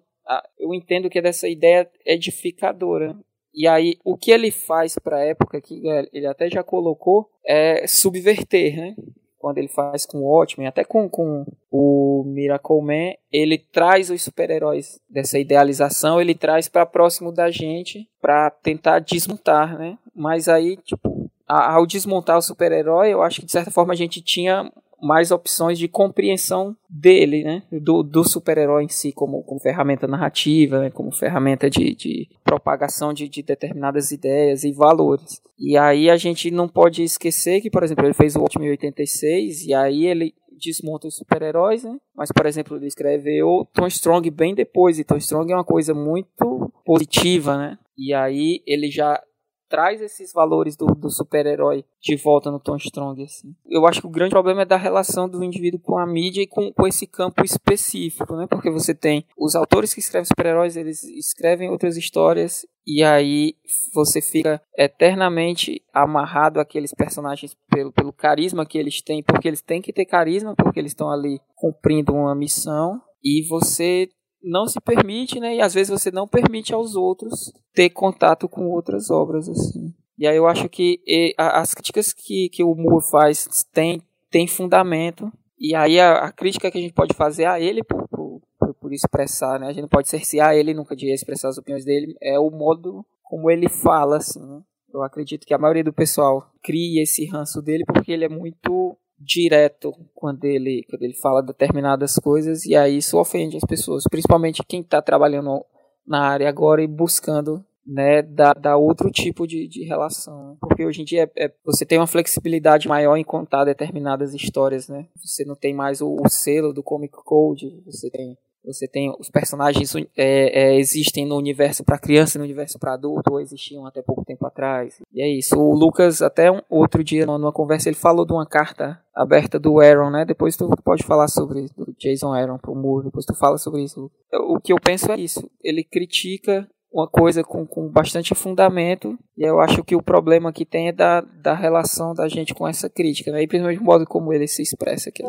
eu entendo que é dessa ideia edificadora. E aí, o que ele faz para a época, que ele até já colocou, é subverter, né? Quando ele faz com o Watchmen, até com, com o Miracle Man, ele traz os super-heróis dessa idealização, ele traz para próximo da gente para tentar desmontar, né? Mas aí, tipo, ao desmontar o super-herói, eu acho que de certa forma a gente tinha mais opções de compreensão dele, né? Do, do super-herói em si, como, como ferramenta narrativa, né? como ferramenta de, de propagação de, de, determinadas ideias e valores. E aí a gente não pode esquecer que, por exemplo, ele fez o Watchmen 86 e aí ele desmonta os super-heróis, né? Mas, por exemplo, ele escreveu Tom Strong bem depois, e Tom Strong é uma coisa muito positiva, né? E aí ele já traz esses valores do, do super-herói de volta no Tom Strong. Assim. Eu acho que o grande problema é da relação do indivíduo com a mídia e com, com esse campo específico, né? Porque você tem os autores que escrevem super-heróis, eles escrevem outras histórias e aí você fica eternamente amarrado àqueles personagens pelo, pelo carisma que eles têm, porque eles têm que ter carisma, porque eles estão ali cumprindo uma missão e você não se permite, né? E às vezes você não permite aos outros ter contato com outras obras, assim. E aí eu acho que e, a, as críticas que, que o Moore faz tem, tem fundamento. E aí a, a crítica que a gente pode fazer a ele por, por, por, expressar, né? A gente não pode cercear ele nunca de expressar as opiniões dele. É o modo como ele fala, assim, né? Eu acredito que a maioria do pessoal cria esse ranço dele porque ele é muito direto quando ele, quando ele fala determinadas coisas e aí isso ofende as pessoas, principalmente quem está trabalhando na área agora e buscando né, dá, dá outro tipo de, de relação. Porque hoje em dia é, é, você tem uma flexibilidade maior em contar determinadas histórias, né? Você não tem mais o, o selo do Comic Code, você tem você tem os personagens é, é, existem no universo para criança e no universo para adulto, ou existiam até pouco tempo atrás. E é isso. O Lucas, até um outro dia, numa conversa, ele falou de uma carta aberta do Aaron, né? Depois tu pode falar sobre do Jason Aaron pro Moore, depois tu fala sobre isso. O que eu penso é isso. Ele critica uma coisa com, com bastante fundamento, e eu acho que o problema que tem é da, da relação da gente com essa crítica, né? E principalmente o modo como ele se expressa aqui.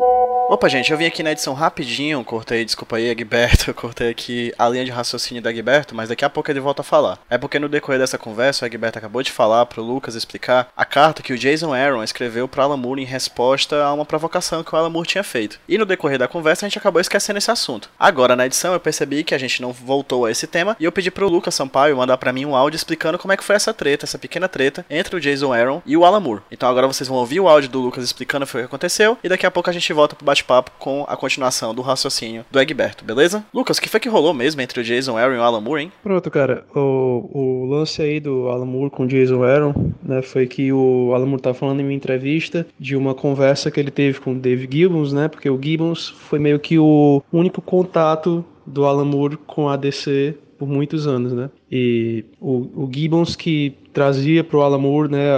Opa, gente, eu vim aqui na edição rapidinho, cortei, desculpa aí, Egberto, eu cortei aqui a linha de raciocínio do Egberto, mas daqui a pouco ele volta a falar. É porque no decorrer dessa conversa, o Egberto acabou de falar pro Lucas explicar a carta que o Jason Aaron escreveu pro Alan Moore em resposta a uma provocação que o Alan Moore tinha feito. E no decorrer da conversa a gente acabou esquecendo esse assunto. Agora, na edição, eu percebi que a gente não voltou a esse tema, e eu pedi pro Lucas Sampaio mandar para mim um áudio explicando como é que foi essa treta, essa pequena treta entre o Jason Aaron e o Alan Moore. Então agora vocês vão ouvir o áudio do Lucas explicando o que aconteceu, e daqui a pouco a gente volta pro bate-papo com a continuação do raciocínio do Egberto, beleza? Lucas, o que foi que rolou mesmo entre o Jason Aaron e o Alan Moore, hein? Pronto, cara. O, o lance aí do Alan Moore com o Jason Aaron, né, foi que o Alan Moore tá falando em uma entrevista de uma conversa que ele teve com o Dave Gibbons, né, porque o Gibbons foi meio que o único contato do Alan Moore com a DC por muitos anos, né? E o, o Gibbons que trazia pro Alan Moore, né,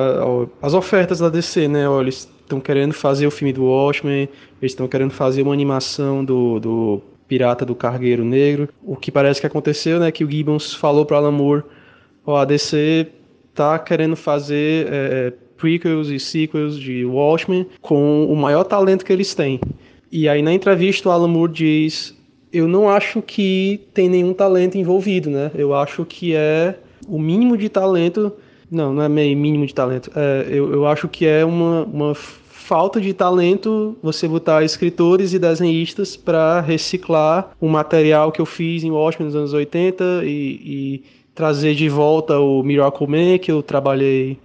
as ofertas da DC, né? Olha, eles estão querendo fazer o filme do Watchmen, eles estão querendo fazer uma animação do, do Pirata do Cargueiro Negro. O que parece que aconteceu, né, que o Gibbons falou para Alan Moore, ó, a DC tá querendo fazer é, é, prequels e sequels de Watchmen com o maior talento que eles têm. E aí na entrevista o Alan Moore diz eu não acho que tem nenhum talento envolvido, né? Eu acho que é o mínimo de talento. Não, não é meio mínimo de talento. É, eu, eu acho que é uma, uma falta de talento você botar escritores e desenhistas para reciclar o material que eu fiz em Watchmen nos anos 80 e, e trazer de volta o Miracle Man, que eu trabalhei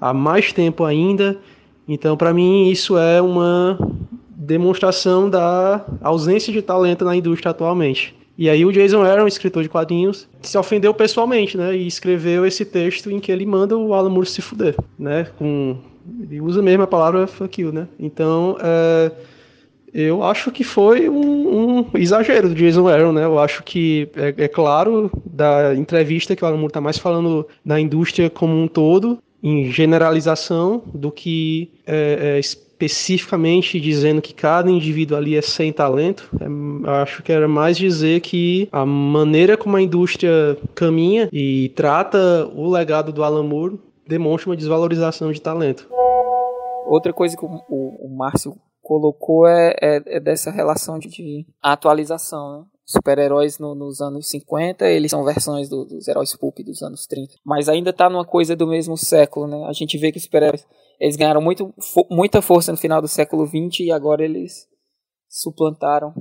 há mais tempo ainda. Então, para mim, isso é uma demonstração da ausência de talento na indústria atualmente. E aí o Jason Aaron, escritor de quadrinhos, se ofendeu pessoalmente, né? E escreveu esse texto em que ele manda o Alan Moore se fuder, né? Com, ele usa mesmo a palavra fuck you, né? Então, é, eu acho que foi um, um, exagero do Jason Aaron, né? Eu acho que, é, é claro, da entrevista que o Alan Moore está mais falando da indústria como um todo, em generalização, do que é, é, especificamente dizendo que cada indivíduo ali é sem talento. É, acho que era mais dizer que a maneira como a indústria caminha e trata o legado do Alan Moore demonstra uma desvalorização de talento. Outra coisa que o, o, o Márcio colocou é, é, é, dessa relação de, de atualização, né? Super-heróis no, nos anos 50, eles são versões do, dos heróis pulp dos anos 30. Mas ainda tá numa coisa do mesmo século, né? A gente vê que os super-heróis eles ganharam muito, fo muita força no final do século XX e agora eles suplantaram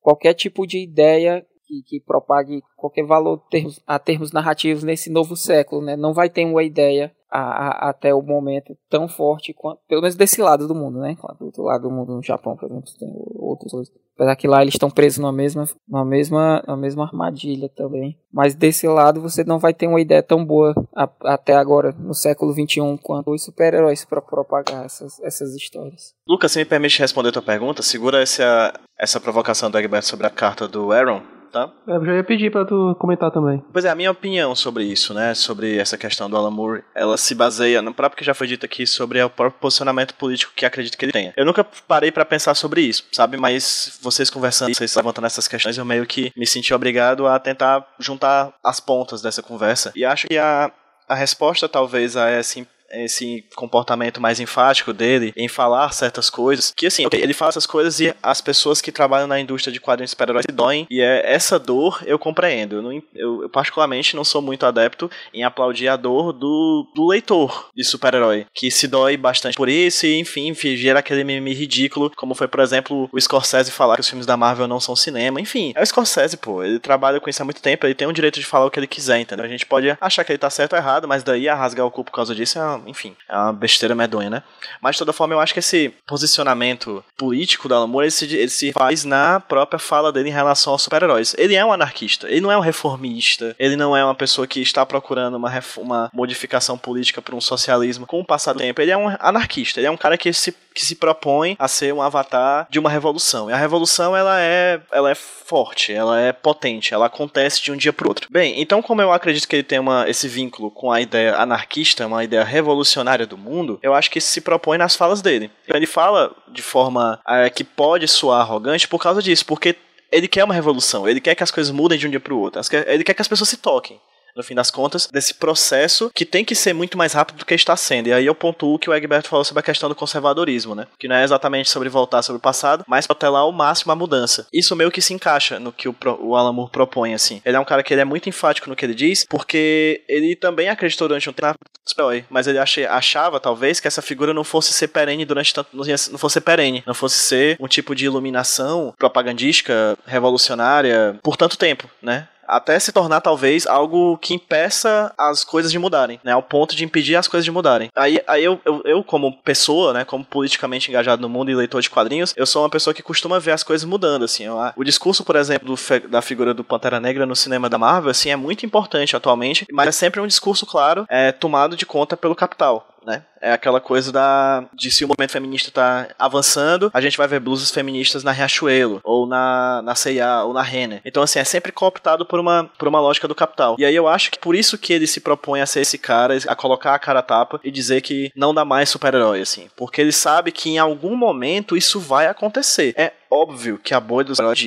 qualquer tipo de ideia que, que propague qualquer valor termos, a termos narrativos nesse novo século, né? Não vai ter uma ideia a, a, até o momento tão forte quanto, pelo menos desse lado do mundo, né? Do outro lado do mundo, no Japão, por exemplo, tem outros coisas. Apesar que lá eles estão presos numa mesma, numa mesma, numa mesma armadilha também. Mas desse lado você não vai ter uma ideia tão boa a, até agora, no século XXI, quanto os super-heróis para propagar essas, essas histórias. Lucas, se me permite responder a tua pergunta, segura essa, essa provocação do Egberto sobre a carta do Aaron tá? Eu já ia pedir pra tu comentar também. Pois é, a minha opinião sobre isso, né? Sobre essa questão do Alan Moore, ela se baseia no próprio que já foi dito aqui sobre o próprio posicionamento político que acredito que ele tenha. Eu nunca parei para pensar sobre isso, sabe? Mas vocês conversando, vocês levantando essas questões, eu meio que me senti obrigado a tentar juntar as pontas dessa conversa. E acho que a, a resposta talvez a essa esse comportamento mais enfático dele em falar certas coisas. Que assim, okay, ele fala essas coisas e as pessoas que trabalham na indústria de quadrinhos super-heróis se doem. E é essa dor eu compreendo. Eu, não, eu, eu, particularmente não sou muito adepto em aplaudir a dor do, do leitor de super-herói, que se dói bastante por isso e, enfim, gera aquele meme ridículo, como foi, por exemplo, o Scorsese falar que os filmes da Marvel não são cinema. Enfim, é o Scorsese, pô. Ele trabalha com isso há muito tempo, ele tem o direito de falar o que ele quiser, entendeu? A gente pode achar que ele tá certo ou errado, mas daí a rasgar o cu por causa disso é enfim, é uma besteira medonha, né? Mas de toda forma, eu acho que esse posicionamento político do Alan Moore, ele se, ele se faz na própria fala dele em relação aos super-heróis. Ele é um anarquista, ele não é um reformista, ele não é uma pessoa que está procurando uma, uma modificação política para um socialismo com o passar do tempo. Ele é um anarquista, ele é um cara que se, que se propõe a ser um avatar de uma revolução. E a revolução, ela é, ela é forte, ela é potente, ela acontece de um dia para outro. Bem, então como eu acredito que ele tem uma, esse vínculo com a ideia anarquista, uma ideia revolucionária do mundo, eu acho que isso se propõe nas falas dele. Então, ele fala de forma é, que pode soar arrogante por causa disso, porque ele quer uma revolução, ele quer que as coisas mudem de um dia para o outro, ele quer que as pessoas se toquem no fim das contas, desse processo que tem que ser muito mais rápido do que está sendo. E aí eu pontuo que o Egberto falou sobre a questão do conservadorismo, né? Que não é exatamente sobre voltar sobre o passado, mas protelar ao máximo a mudança. Isso meio que se encaixa no que o, o Alan Moore propõe, assim. Ele é um cara que ele é muito enfático no que ele diz, porque ele também acreditou durante um tempo mas ele achava, talvez, que essa figura não fosse ser perene durante tanto. não fosse perene, não fosse ser um tipo de iluminação propagandística, revolucionária, por tanto tempo, né? Até se tornar talvez algo que impeça as coisas de mudarem, né, ao ponto de impedir as coisas de mudarem. Aí, aí eu, eu, eu, como pessoa, né, como politicamente engajado no mundo e leitor de quadrinhos, eu sou uma pessoa que costuma ver as coisas mudando, assim. Eu, o discurso, por exemplo, do, da figura do Pantera Negra no cinema da Marvel, assim, é muito importante atualmente, mas é sempre um discurso, claro, é tomado de conta pelo capital né? É aquela coisa da de se o movimento feminista tá avançando, a gente vai ver blusas feministas na Riachuelo, ou na, na C&A, ou na Renner. Então, assim, é sempre cooptado por uma, por uma lógica do capital. E aí eu acho que por isso que ele se propõe a ser esse cara, a colocar a cara a tapa e dizer que não dá mais super-herói, assim. Porque ele sabe que em algum momento isso vai acontecer. É óbvio que a bolha dos heróis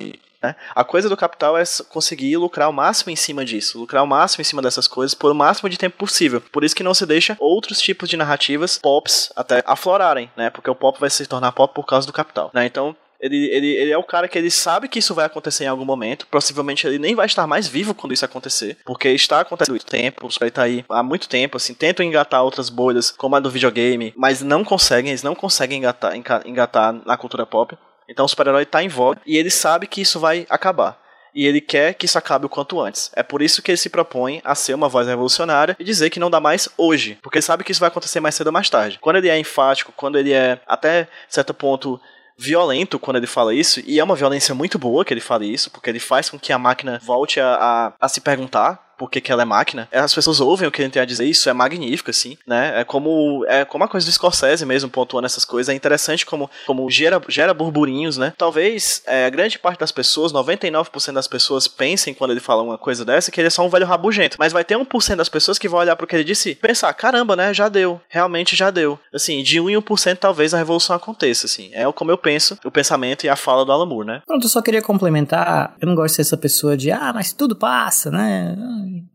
né? A coisa do capital é conseguir lucrar o máximo em cima disso, lucrar o máximo em cima dessas coisas por o máximo de tempo possível. Por isso que não se deixa outros tipos de narrativas, pops, até aflorarem, né? Porque o pop vai se tornar pop por causa do capital, né? Então, ele, ele, ele é o cara que ele sabe que isso vai acontecer em algum momento. Possivelmente ele nem vai estar mais vivo quando isso acontecer. Porque está acontecendo há muito tempo. Caras tá aí há muito tempo, assim, tentam engatar outras bolhas, como a do videogame, mas não conseguem, eles não conseguem engatar, engatar na cultura pop. Então o super-herói tá em voga e ele sabe que isso vai acabar. E ele quer que isso acabe o quanto antes. É por isso que ele se propõe a ser uma voz revolucionária e dizer que não dá mais hoje. Porque ele sabe que isso vai acontecer mais cedo ou mais tarde. Quando ele é enfático, quando ele é até certo ponto violento quando ele fala isso, e é uma violência muito boa que ele fale isso, porque ele faz com que a máquina volte a, a, a se perguntar por que, que ela é máquina. As pessoas ouvem o que ele tem a dizer, isso é magnífico, assim, né? É como, é como a coisa do Scorsese mesmo, pontuando essas coisas. É interessante como, como gera, gera burburinhos, né? Talvez é, a grande parte das pessoas, 99% das pessoas, pensem quando ele fala uma coisa dessa que ele é só um velho rabugento. Mas vai ter 1% das pessoas que vão olhar pro que ele disse e pensar, caramba, né? Já deu. Realmente já deu. Assim, de 1 em 1% talvez a revolução aconteça, assim. É como eu penso, o pensamento e a fala do Alan Moore, né? Pronto, eu só queria complementar. Eu não gosto de ser essa pessoa de, ah, mas tudo passa, né?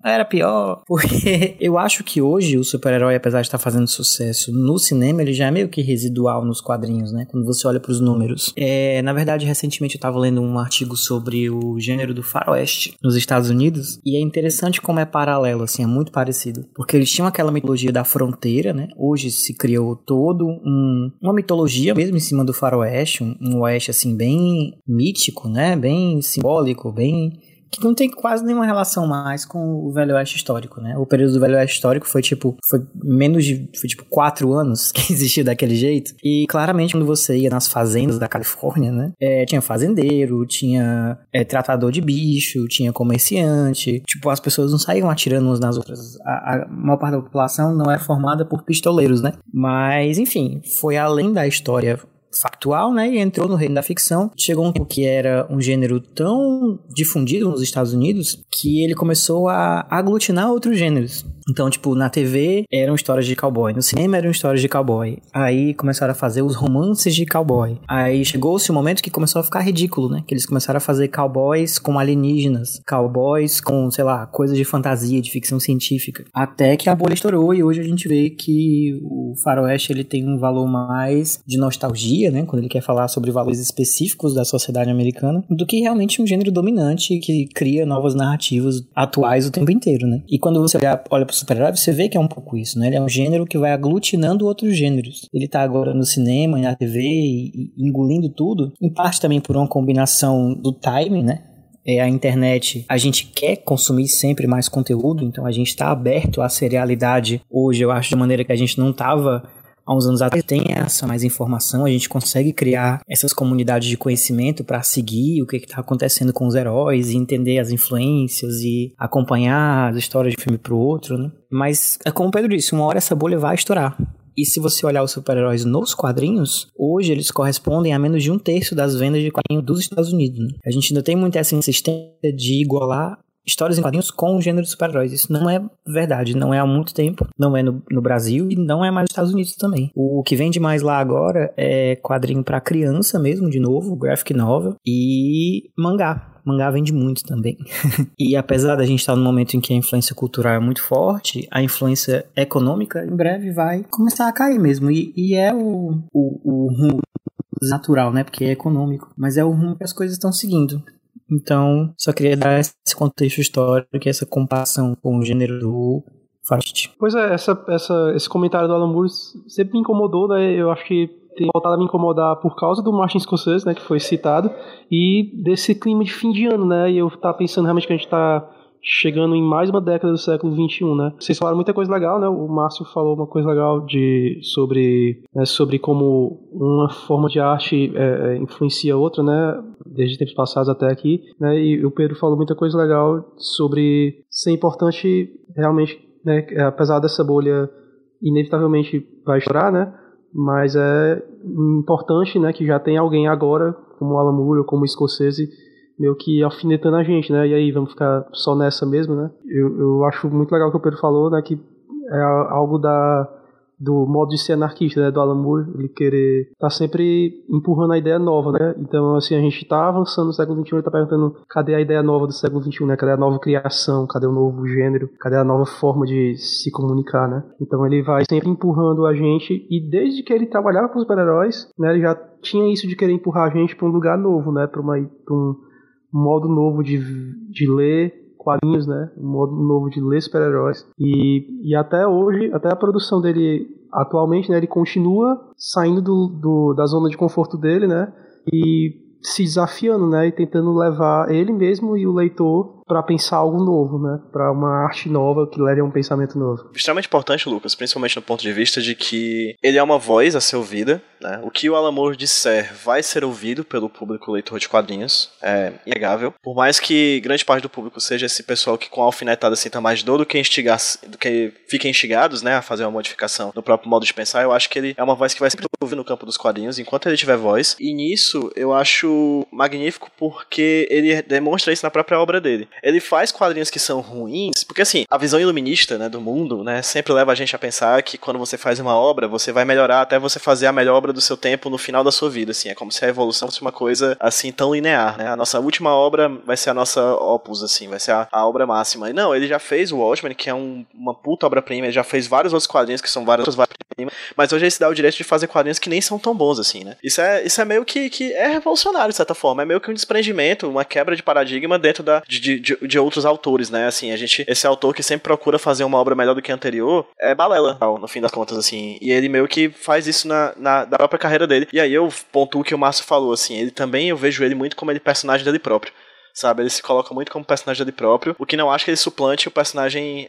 Era pior. Porque eu acho que hoje o super-herói, apesar de estar fazendo sucesso no cinema, ele já é meio que residual nos quadrinhos, né? Quando você olha para os números. É, na verdade, recentemente eu estava lendo um artigo sobre o gênero do faroeste nos Estados Unidos e é interessante como é paralelo, assim, é muito parecido. Porque eles tinham aquela mitologia da fronteira, né? Hoje se criou todo um, uma mitologia mesmo em cima do faroeste, um, um oeste, assim, bem mítico, né? Bem simbólico, bem que não tem quase nenhuma relação mais com o Velho Oeste histórico, né? O período do Velho Oeste histórico foi tipo, foi menos de, foi tipo quatro anos que existia daquele jeito. E claramente quando você ia nas fazendas da Califórnia, né? É, tinha fazendeiro, tinha é, tratador de bicho, tinha comerciante. Tipo, as pessoas não saíam atirando umas nas outras. A, a maior parte da população não era formada por pistoleiros, né? Mas, enfim, foi além da história factual, né? E entrou no reino da ficção. Chegou um tempo que era um gênero tão difundido nos Estados Unidos que ele começou a aglutinar outros gêneros. Então, tipo, na TV eram histórias de cowboy, no cinema eram histórias de cowboy. Aí começaram a fazer os romances de cowboy. Aí chegou-se o um momento que começou a ficar ridículo, né? Que eles começaram a fazer cowboys com alienígenas, cowboys com, sei lá, coisas de fantasia, de ficção científica. Até que a bolha estourou e hoje a gente vê que o faroeste ele tem um valor mais de nostalgia, né? Quando ele quer falar sobre valores específicos da sociedade americana, do que realmente um gênero dominante que cria novas narrativas atuais o tempo inteiro, né? E quando você olha, olha super-herói, você vê que é um pouco isso, né? Ele é um gênero que vai aglutinando outros gêneros. Ele tá agora no cinema, na TV, e, e engolindo tudo, em parte também por uma combinação do timing, né? é a internet, a gente quer consumir sempre mais conteúdo, então a gente está aberto à serialidade hoje, eu acho, de maneira que a gente não estava há uns anos atrás tem essa mais informação, a gente consegue criar essas comunidades de conhecimento para seguir o que está acontecendo com os heróis e entender as influências e acompanhar as histórias de filme para o outro, né? Mas, é como o Pedro disse, uma hora essa bolha vai estourar. E se você olhar os super-heróis nos quadrinhos, hoje eles correspondem a menos de um terço das vendas de quadrinhos dos Estados Unidos. Né? A gente ainda tem muita essa insistência de igualar histórias em quadrinhos com o gênero de super-heróis. Isso não é verdade, não é há muito tempo, não é no, no, Brasil e não é mais nos Estados Unidos também. O que vende mais lá agora é quadrinho para criança mesmo, de novo, graphic novel e mangá. Mangá vende muito também. e apesar da gente estar num momento em que a influência cultural é muito forte, a influência econômica em breve vai começar a cair mesmo. E, e é o, o, o rumo natural, né? Porque é econômico. Mas é o rumo que as coisas estão seguindo. Então, só queria dar esse contexto histórico, essa comparação com o gênero do Faroeste. Pois é, essa, essa, esse comentário do Alan Moore sempre me incomodou, né? Eu acho que tem voltado a me incomodar por causa do Martin Scorsese, né, que foi citado, e desse clima de fim de ano, né? E eu tava pensando realmente que a gente tá chegando em mais uma década do século XXI, né? Vocês falaram muita coisa legal, né? O Márcio falou uma coisa legal de sobre né, sobre como uma forma de arte é, é, influencia outra, né? Desde tempos passados até aqui, né? E o Pedro falou muita coisa legal sobre ser importante realmente, né? Apesar dessa bolha inevitavelmente vai estourar, né? Mas é importante, né? Que já tem alguém agora, como Alan Moore ou como Scorsese, meio que alfinetando a gente, né? E aí, vamos ficar só nessa mesmo, né? Eu, eu acho muito legal o que o Pedro falou, né? Que é algo da do modo de ser anarquista, né, do Alan Moore, ele querer tá sempre empurrando a ideia nova, né? Então, assim, a gente tá avançando no século XXI, ele tá perguntando cadê a ideia nova do século XXI, né? Cadê a nova criação, cadê o novo gênero, cadê a nova forma de se comunicar, né? Então ele vai sempre empurrando a gente e desde que ele trabalhava com super-heróis, né, ele já tinha isso de querer empurrar a gente para um lugar novo, né? Para uma pra um modo novo de, de ler quadrinhos, né? Um modo novo de ler super-heróis. E, e até hoje, até a produção dele atualmente, né? Ele continua saindo do, do, da zona de conforto dele, né? E se desafiando, né? E tentando levar ele mesmo e o leitor para pensar algo novo, né? Para uma arte nova que leve a um pensamento novo. Extremamente importante, Lucas, principalmente no ponto de vista de que ele é uma voz a ser ouvida, né? O que o Alan Moore disser vai ser ouvido pelo público leitor de quadrinhos, é inegável. Por mais que grande parte do público seja esse pessoal que com a alfinetada sinta mais dor do que instigar, do que fiquem instigados, né, a fazer uma modificação no próprio modo de pensar, eu acho que ele é uma voz que vai sempre ouvir no campo dos quadrinhos enquanto ele tiver voz. E nisso eu acho magnífico porque ele demonstra isso na própria obra dele ele faz quadrinhos que são ruins, porque assim, a visão iluminista, né, do mundo, né, sempre leva a gente a pensar que quando você faz uma obra, você vai melhorar até você fazer a melhor obra do seu tempo no final da sua vida, assim, é como se a evolução fosse uma coisa assim tão linear, né? A nossa última obra vai ser a nossa opus, assim, vai ser a, a obra máxima. E não, ele já fez o Watchmen, que é um, uma puta obra-prima, ele já fez vários outros quadrinhos que são várias obras-primas, mas hoje ele se dá o direito de fazer quadrinhos que nem são tão bons, assim, né? Isso é, isso é meio que, que é revolucionário, de certa forma, é meio que um desprendimento, uma quebra de paradigma dentro da, de, de outros autores, né? Assim, a gente, esse autor que sempre procura fazer uma obra melhor do que a anterior, é balela, no fim das contas, assim. E ele meio que faz isso na, na da própria carreira dele. E aí eu pontuo o que o Márcio falou, assim, ele também, eu vejo ele muito como ele personagem dele próprio sabe? Ele se coloca muito como personagem dele próprio, o que não acho que ele suplante o personagem,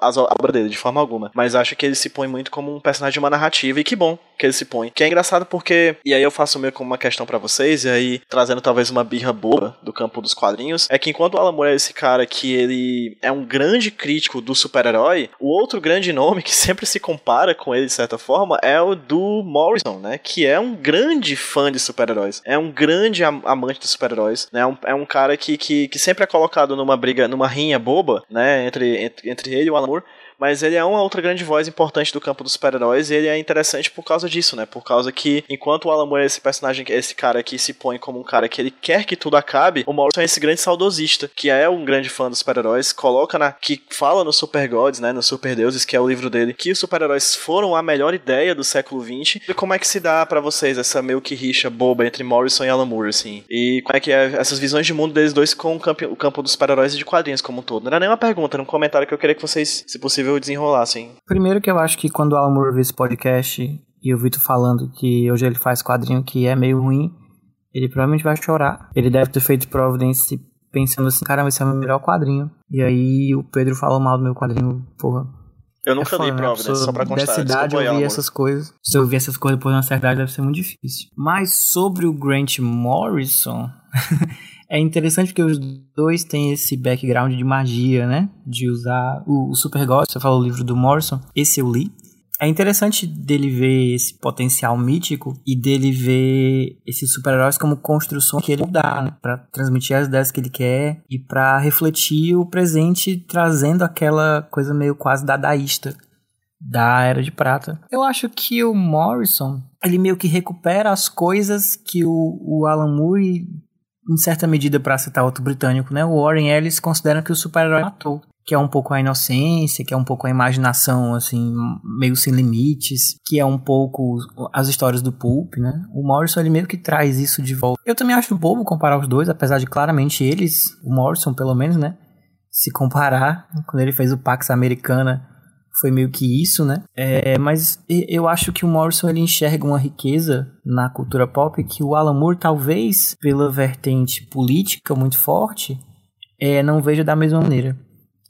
a, a obra dele, de forma alguma. Mas acho que ele se põe muito como um personagem de uma narrativa, e que bom que ele se põe. Que é engraçado porque, e aí eu faço meio como uma questão para vocês, e aí trazendo talvez uma birra boa do campo dos quadrinhos, é que enquanto o Alan Moore é esse cara que ele é um grande crítico do super-herói, o outro grande nome que sempre se compara com ele de certa forma é o do Morrison, né? Que é um grande fã de super-heróis, é um grande amante de super-heróis, né? É um, é um cara cara que, que, que sempre é colocado numa briga, numa rinha boba, né, entre, entre, entre ele e o Alan Moore, mas ele é uma outra grande voz importante do campo dos super-heróis e ele é interessante por causa disso, né? Por causa que, enquanto o Alan Moore é esse personagem, esse cara que se põe como um cara que ele quer que tudo acabe, o Morrison é esse grande saudosista, que é um grande fã dos super-heróis, coloca na. que fala no Super Gods, né? No Super Deuses, que é o livro dele, que os super-heróis foram a melhor ideia do século XX. E como é que se dá para vocês essa meio que rixa boba entre Morrison e Alan Moore, assim? E como é que é essas visões de mundo deles dois com o campo, o campo dos super-heróis e de quadrinhos como um todo? Não era nem uma pergunta, era um comentário que eu queria que vocês, se possível, possível desenrolar, assim. Primeiro que eu acho que quando o Alan Moore esse podcast e eu vi tu falando que hoje ele faz quadrinho que é meio ruim, ele provavelmente vai chorar. Ele deve ter feito providência pensando assim, cara, esse é o meu melhor quadrinho. E aí o Pedro falou mal do meu quadrinho, porra. Eu nunca é foda, li né? Providence, Pessoa só pra constar. Dessa idade ouvir amor. essas coisas. Se eu ouvir essas coisas depois de uma certa idade deve ser muito difícil. Mas sobre o Grant Morrison, é interessante porque os dois têm esse background de magia, né? De usar o, o Super God, você falou o livro do Morrison, esse eu li. É interessante dele ver esse potencial mítico e dele ver esses super-heróis como construção que ele dá, né? Pra transmitir as ideias que ele quer e pra refletir o presente, trazendo aquela coisa meio quase dadaísta da Era de Prata. Eu acho que o Morrison, ele meio que recupera as coisas que o, o Alan Moore, em certa medida, para citar outro britânico, né? O Warren Ellis considera que o super-herói matou. Que é um pouco a inocência, que é um pouco a imaginação, assim, meio sem limites, que é um pouco as histórias do Pulp, né? O Morrison, ele meio que traz isso de volta. Eu também acho bobo comparar os dois, apesar de claramente eles, o Morrison pelo menos, né? Se comparar, quando ele fez o Pax Americana, foi meio que isso, né? É, mas eu acho que o Morrison ele enxerga uma riqueza na cultura pop que o Alan Moore, talvez pela vertente política muito forte, é, não veja da mesma maneira.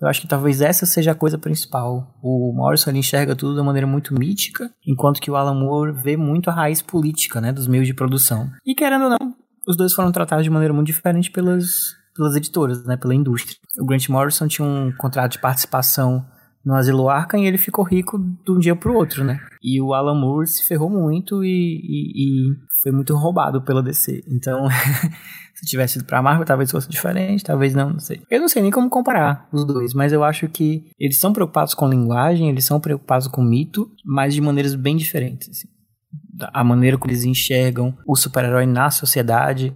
Eu acho que talvez essa seja a coisa principal. O Morrison ele enxerga tudo de uma maneira muito mítica, enquanto que o Alan Moore vê muito a raiz política, né, dos meios de produção. E querendo ou não, os dois foram tratados de maneira muito diferente pelas, pelas editoras, né, pela indústria. O Grant Morrison tinha um contrato de participação no Asilo Arkham e ele ficou rico de um dia pro outro, né? E o Alan Moore se ferrou muito e, e- e foi muito roubado pela DC. Então, se tivesse ido pra Marvel, talvez fosse diferente, talvez não, não sei. Eu não sei nem como comparar os dois, mas eu acho que eles são preocupados com linguagem, eles são preocupados com mito, mas de maneiras bem diferentes. assim. A maneira como eles enxergam o super-herói na sociedade,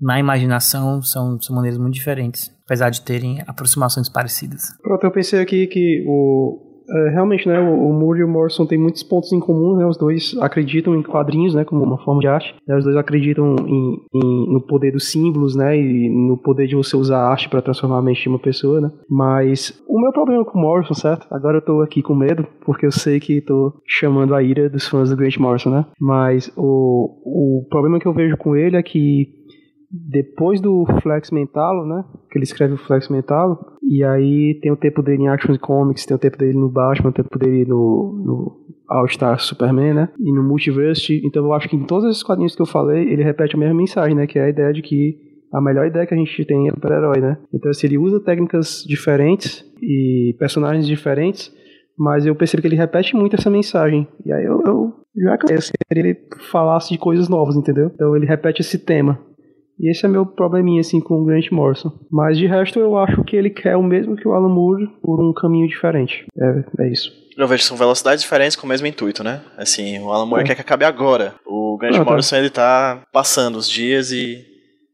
na imaginação, são, são maneiras muito diferentes, apesar de terem aproximações parecidas. Pronto, eu pensei aqui que o. é, realmente, né, o, o Moore e o Morrison têm muitos pontos em comum, né? Os dois acreditam em quadrinhos, né, como uma forma de arte. né, os dois acreditam em, em- no poder dos símbolos, né, e no poder de você usar a arte para transformar a mente de uma pessoa, né. Mas o meu problema com o Morrison, certo? Agora eu tô aqui com medo, porque eu sei que tô chamando a ira dos fãs do Grant Morrison, né. Mas o, o problema que eu vejo com ele é que depois do Flex Mentalo, né? Que ele escreve o Flex Mentalo. E aí tem o tempo dele em Action Comics, tem o tempo dele no Batman, o tempo dele no, no All-Star Superman, né? E no Multiverse. Então eu acho que em todos esses quadrinhos que eu falei, ele repete a mesma mensagem, né? Que é a ideia de que a melhor ideia que a gente tem é super-herói, né? Então se ele usa técnicas diferentes e personagens diferentes, mas eu percebo que ele repete muito essa mensagem. E aí eu, eu já que ele falasse de coisas novas, entendeu? Então ele repete esse tema. E esse é meu probleminha, assim, com o Grant Morrison. Mas de resto, eu acho que ele quer o mesmo que o Alan Moore por um caminho diferente. É, é isso. Eu vejo são velocidades diferentes com o mesmo intuito, né? Assim, o Alan Moore É. quer que acabe agora. O Grant Ah, tá. Morrison, ele tá passando os dias e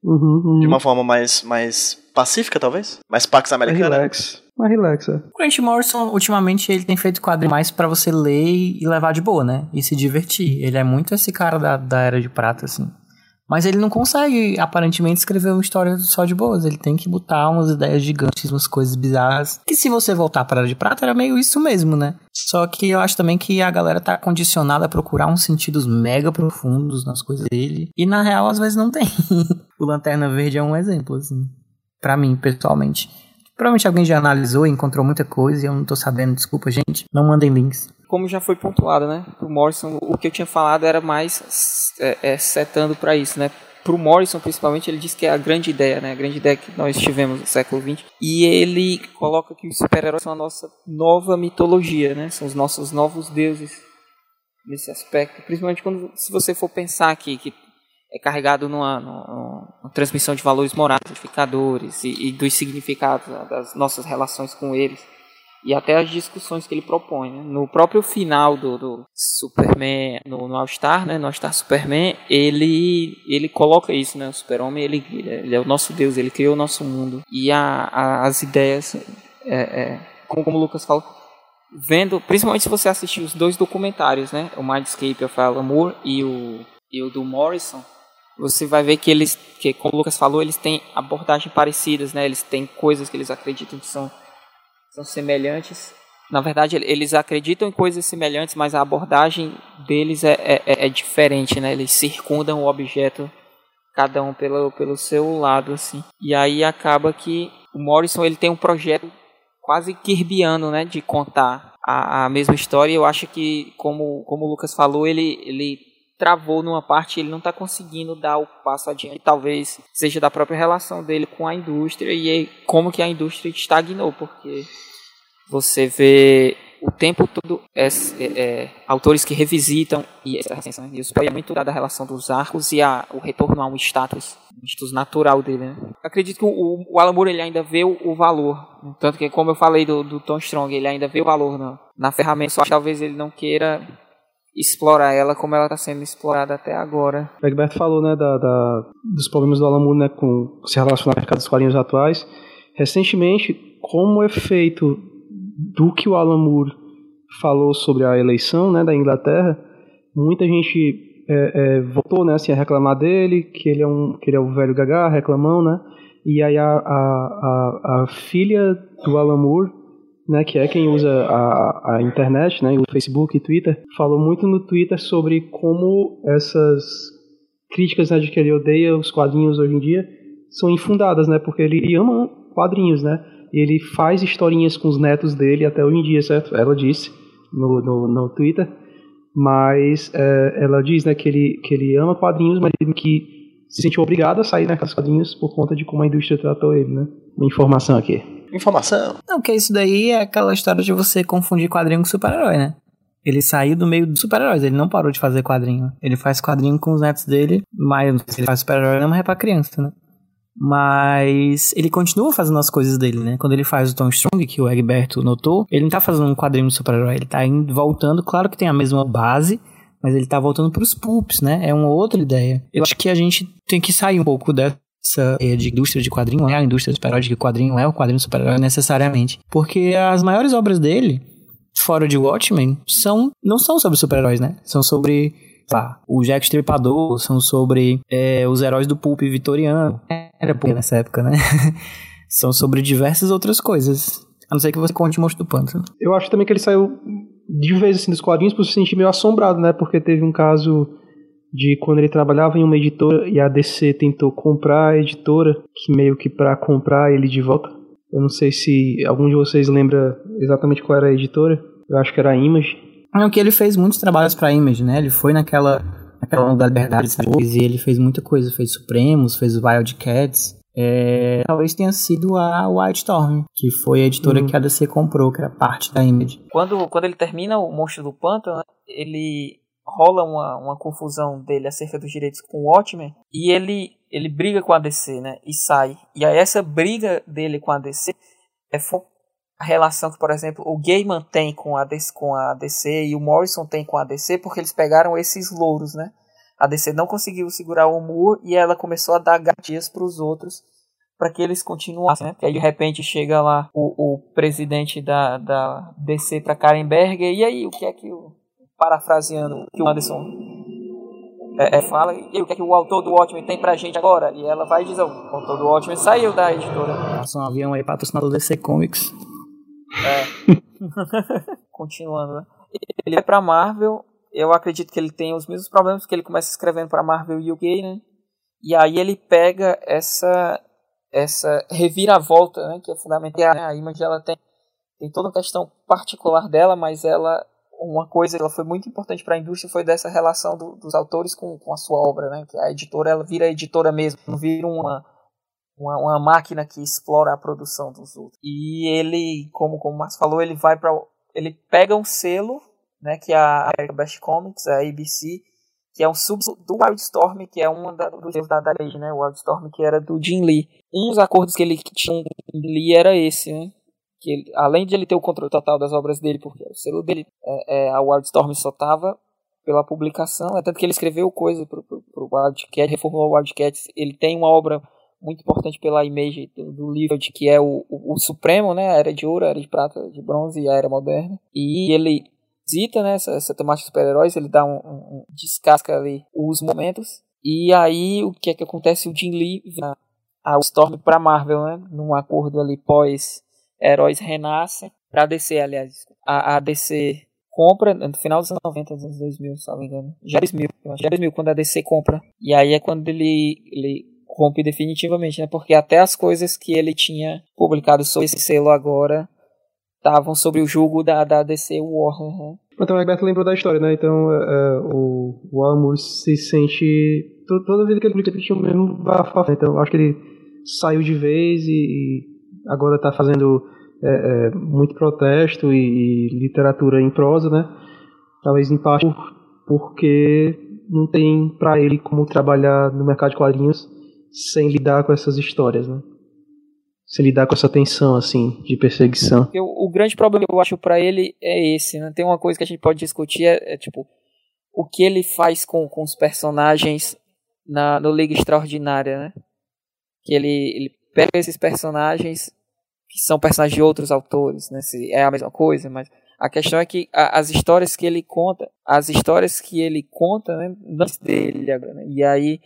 Uhum, uhum. de uma forma mais, mais pacífica, talvez? Mais Pax Mais Americana? relax. Mais relax, é. O Grant Morrison, ultimamente, ele tem feito quadrinhos mais pra você ler e levar de boa, né? E se divertir. Ele é muito esse cara da, da Era de Prata, assim. Mas ele não consegue, aparentemente, escrever uma história só de boas. Ele tem que botar umas ideias gigantes, umas coisas bizarras. Que se você voltar para a de Prata, era meio isso mesmo, né? Só que eu acho também que a galera tá condicionada a procurar uns sentidos mega profundos nas coisas dele. E na real, às vezes não tem. o Lanterna Verde é um exemplo, assim. Pra mim, pessoalmente. Provavelmente alguém já analisou e encontrou muita coisa e eu não tô sabendo, desculpa, gente. Não mandem links. Como já foi pontuado, né? Pro Morrison, o que eu tinha falado era mais é, é, setando para isso, né? Pro Morrison, principalmente, ele diz que é a grande ideia, né? A grande ideia que nós tivemos no século XX. E ele coloca que os super-heróis são a nossa nova mitologia, né? São os nossos novos deuses nesse aspecto. Principalmente quando, se você for pensar aqui, que é carregado numa, numa, numa transmissão de valores morais, edificadores e, e dos significados né, das nossas relações com eles e até as discussões que ele propõe. Né? No próprio final do, do Superman, no, no All-Star, né? no All-Star Superman, ele, ele coloca isso, né? o super-homem ele, ele é o nosso Deus, ele criou o nosso mundo. E a, a, as ideias, é, é, como, como o Lucas falou, vendo, principalmente se você assistir os dois documentários, né? o Mindscape of Alan Moore e o, e o do Morrison, você vai ver que eles, que como o Lucas falou, eles têm abordagens parecidas, né? Eles têm coisas que eles acreditam que são, são semelhantes. Na verdade, eles acreditam em coisas semelhantes, mas a abordagem deles é, é, é diferente, né? Eles circundam o objeto cada um pelo, pelo seu lado, assim. E aí acaba que o Morrison ele tem um projeto quase kirbiano, né, de contar a, a mesma história. Eu acho que, como, como o Lucas falou, ele, ele travou numa parte ele não está conseguindo dar o passo adiante. Talvez seja da própria relação dele com a indústria e como que a indústria estagnou, porque você vê o tempo todo é, é, é, autores que revisitam e isso é muito da relação dos arcos e a, o retorno a um status, um status natural dele. Né? Acredito que o, o Alan Moore ele ainda vê o, o, valor, tanto que como eu falei do, do Tom Strong, ele ainda vê o valor na, na ferramenta, só que talvez ele não queira explorar ela como ela está sendo explorada até agora. O Egberto falou né, da, da, dos problemas do Alan Moore né, com se relacionar mercado dos quadrinhos atuais. Recentemente, como efeito do que o Alan Moore falou sobre a eleição né, da Inglaterra, muita gente é, é, voltou né, assim, a reclamar dele, que ele é um que ele é o velho gagá, reclamão, né? E aí a, a, a, a filha do Alan Moore, né, que é quem usa a, a internet, né, o Facebook e Twitter, falou muito no Twitter sobre como essas críticas né, de que ele odeia os quadrinhos hoje em dia são infundadas, né, porque ele ama quadrinhos, né? E ele faz historinhas com os netos dele até hoje em dia, certo? Ela disse no, no, no Twitter. Mas é, ela diz né, que, ele, que ele ama quadrinhos, mas que se sentiu obrigado a sair naqueles quadrinhos por conta de como a indústria tratou ele, né? Uma informação aqui. Informação. Não, que isso daí é aquela história de você confundir quadrinho com super-herói, né? Ele saiu do meio dos super-heróis, ele não parou de fazer quadrinho. Ele faz quadrinho com os netos dele, mas se ele faz super-herói, não é pra criança, né? Mas ele continua fazendo as coisas dele, né? Quando ele faz o Tom Strong, que o Egberto notou, ele não tá fazendo um quadrinho de super-herói, ele tá indo, voltando, claro que tem a mesma base, mas ele tá voltando pros pulps, né? É uma outra ideia. Eu acho que a gente tem que sair um pouco dessa ideia de indústria de quadrinho, é a indústria de super-herói, de que quadrinho é o quadrinho super-herói necessariamente. Porque as maiores obras dele, fora de Watchmen, são, não são sobre super-heróis, né? São sobre Tá. O Jack Stripador são sobre é, os heróis do pulp vitoriano. Era pulp nessa época, né? são sobre diversas outras coisas. A não ser que você conte o Monstro do Pântano. Eu acho também que ele saiu de vez assim dos quadrinhos por se sentir meio assombrado, né? Porque teve um caso de quando ele trabalhava em uma editora e a DC tentou comprar a editora, que meio que para comprar ele de volta. Eu não sei se algum de vocês lembra exatamente qual era a editora. Eu acho que era a Image. Não, que ele fez muitos trabalhos para Image, né? Ele foi naquela naquela onda da liberdade e ele fez muita coisa, fez Supremos, fez Wildcats. É, talvez tenha sido a Wildstorm, que foi a editora uhum. que a DC comprou, que era parte da Image. Quando, quando ele termina o Monstro do Pântano, ele rola uma, uma confusão dele acerca dos direitos com o Watchmen e ele, ele briga com a DC, né? E sai. E aí essa briga dele com a DC é a relação que, por exemplo, o Gaiman tem com a, DC, com a DC e o Morrison tem com a DC, porque eles pegaram esses louros, né? A DC não conseguiu segurar o Moore e ela começou a dar gatilhas para os outros para que eles continuassem, né? aí de repente chega lá o, o presidente da, da DC para Karen Berger e aí o que é que o parafraseando que o Anderson é, é, fala e o que é que o autor do Watchmen tem pra gente agora e ela vai dizer o autor do Watchmen saiu da editora. Passa um avião aí patrocinado DC Comics. É. Continuando, né? Ele vai pra Marvel. Eu acredito que ele tem os mesmos problemas que ele começa escrevendo para Marvel UK, né? E aí ele pega essa essa reviravolta, né, que é fundamental. Né? A Image ela tem tem toda uma questão particular dela, mas ela uma coisa que foi muito importante para a indústria foi dessa relação do, dos autores com, com a sua obra, né? Que a editora ela vira editora mesmo, não vira uma uma, uma máquina que explora a produção dos outros. E ele, como, como o Marcos falou, ele vai para ele pega um selo, né, que é a Best Comics, a ABC, que é um sub do Wildstorm, que é da, dos selos da, da Age, né, o Wildstorm que era do Jim Lee. Um dos acordos que ele tinha com Lee era esse, né, que ele, além de ele ter o controle total das obras dele, porque o selo dele, é, é, a Wildstorm só tava pela publicação, é tanto que ele escreveu coisa pro, pro Wildcat, reformulou o Wildcat, ele tem uma obra muito importante pela imagem do, do livro de que é o, o, o, Supremo, né? A Era de Ouro, a Era de Prata, de Bronze e a Era Moderna. E ele visita, né? Essa, essa temática de super-heróis, ele dá um, um, um, descasca ali os momentos. E aí, o que é que acontece? O Jim Lee a, Storm pra Marvel, né? Num acordo ali pós Heróis Renascem. Pra DC, aliás. A, a DC compra no final dos anos 90, dos anos 2000, se não me engano. Já 2000, eu acho. Já 2000 quando a DC compra. E aí é quando ele, ele rompe definitivamente, né? Porque até as coisas que ele tinha publicado sobre esse selo agora estavam sobre o jogo da, da DC Warner, né? Então, o Alberto lembrou da história, né? Então, é, é o, o Alan se sente... Toda vida que ele publica, ele tinha o mesmo bafafá. Então, acho que ele saiu de vez e, e agora está fazendo é, é, muito protesto e, e, literatura em prosa, né? Talvez em parte por, porque não tem para ele como trabalhar no mercado de quadrinhos sem lidar com essas histórias, né? Sem lidar com essa tensão, assim, de perseguição. o grande problema que eu acho para ele é esse, né? Tem uma coisa que a gente pode discutir, é, é tipo, o que ele faz com, com os personagens na, no Liga Extraordinária, né? Que ele, ele pega esses personagens que são personagens de outros autores, né? Se é a mesma coisa, mas a questão é que a, as histórias que ele conta, as histórias que ele conta, né, antes dele agora, né? E aí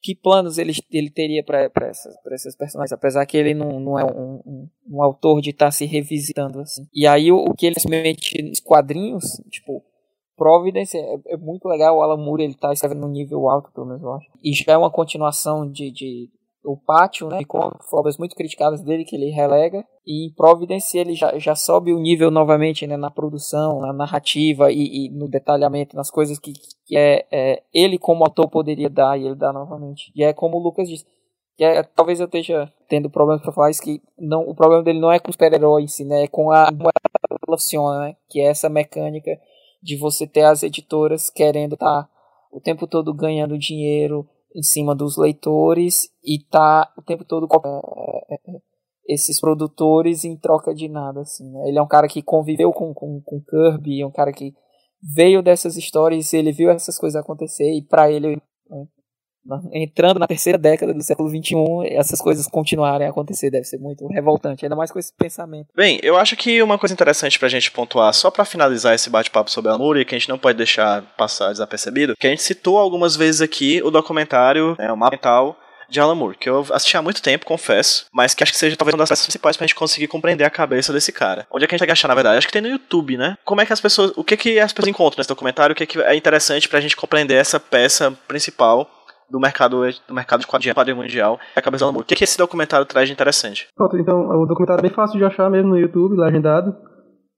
que planos ele, ele teria para essas, esses personagens, apesar que ele não, não é um, um, um autor de estar tá se revisitando assim. E aí o, o que ele mete nos quadrinhos, tipo, Providence é, é, muito legal, o Alan Moore ele tá escrevendo num nível alto, pelo menos eu acho. E já é uma continuação de, de o Pátio, né, com obras muito criticadas dele que ele relega, e em Providence ele já, já sobe o nível novamente né, na produção, na narrativa e, e no detalhamento, nas coisas que, que é, é, ele como autor poderia dar, e ele dá novamente. E é como o Lucas disse, que é, talvez eu esteja tendo problemas para falar isso, que não, o problema dele não é com os super-heróis, né, é com a funciona, né, que é essa mecânica de você ter as editoras querendo estar tá o tempo todo ganhando dinheiro, em cima dos leitores e tá o tempo todo com é, é, é, esses produtores em troca de nada, assim, né? Ele é um cara que conviveu com, com, com Kirby, é um cara que veio dessas histórias, ele viu essas coisas acontecer e para ele né, entrando na terceira década do século XXI, essas coisas continuarem a acontecer, deve ser muito revoltante, ainda mais com esse pensamento. Bem, eu acho que uma coisa interessante pra gente pontuar, só para finalizar esse bate-papo sobre a e que a gente não pode deixar passar desapercebido, que a gente citou algumas vezes aqui o documentário, né, o mapa mental de Alan Moore, que eu assisti há muito tempo, confesso, mas que acho que seja talvez uma das peças principais pra gente conseguir compreender a cabeça desse cara. Onde é que a gente vai achar, na verdade? Acho que tem no YouTube, né? Como é que as pessoas. O que que as pessoas encontram nesse documentário? O que, que é interessante pra gente compreender essa peça principal do mercado, do mercado de quadrinho mundial, é a cabeça do amor. O que, que esse documentário traz de interessante? Pronto, então o documentário é bem fácil de achar mesmo no YouTube, legendado.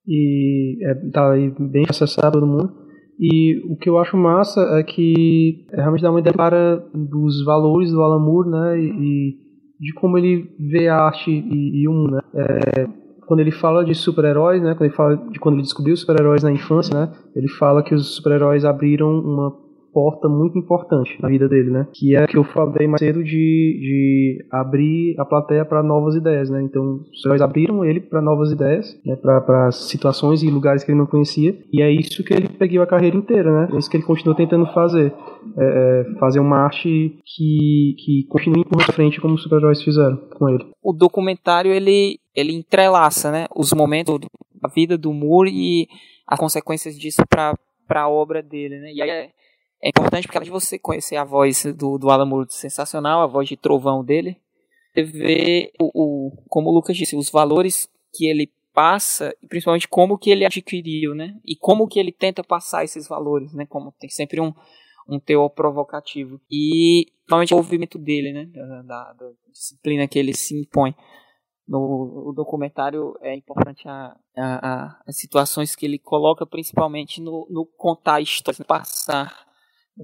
E é, tá aí bem acessado todo mundo. E o que eu acho massa é que é realmente dá uma ideia clara dos valores do Alan Moore, né? E, e de como ele vê a arte e, e o mundo, né? É, quando ele fala de super-heróis, né? Quando ele fala de quando ele descobriu os super-heróis na infância, né? Ele fala que os super-heróis abriram uma porta muito importante na vida dele, né? Que é que eu falei mais cedo de, de abrir a plateia para novas ideias, né? Então, os heróis abriram ele para novas ideias, né? Para situações e lugares que ele não conhecia. E é isso que ele pegou a carreira inteira, né? É isso que ele continua tentando fazer. É, é fazer uma arte que, que continue por frente como os super-heróis fizeram com ele. O documentário, ele, ele entrelaça, né? Os momentos da vida do Moore e as consequências disso para para a obra dele, né? E aí é, é importante porque além de você conhecer a voz do, do Alan Moore sensacional, a voz de trovão dele, você vê o, o, como o Lucas disse, os valores que ele passa e principalmente como que ele adquiriu, né? E como que ele tenta passar esses valores, né? Como tem sempre um, um teor provocativo. E principalmente o movimento dele, né? Da, da, da, disciplina que ele se impõe. No documentário é importante a, a, a, as situações que ele coloca, principalmente no, no contar histórias, no passar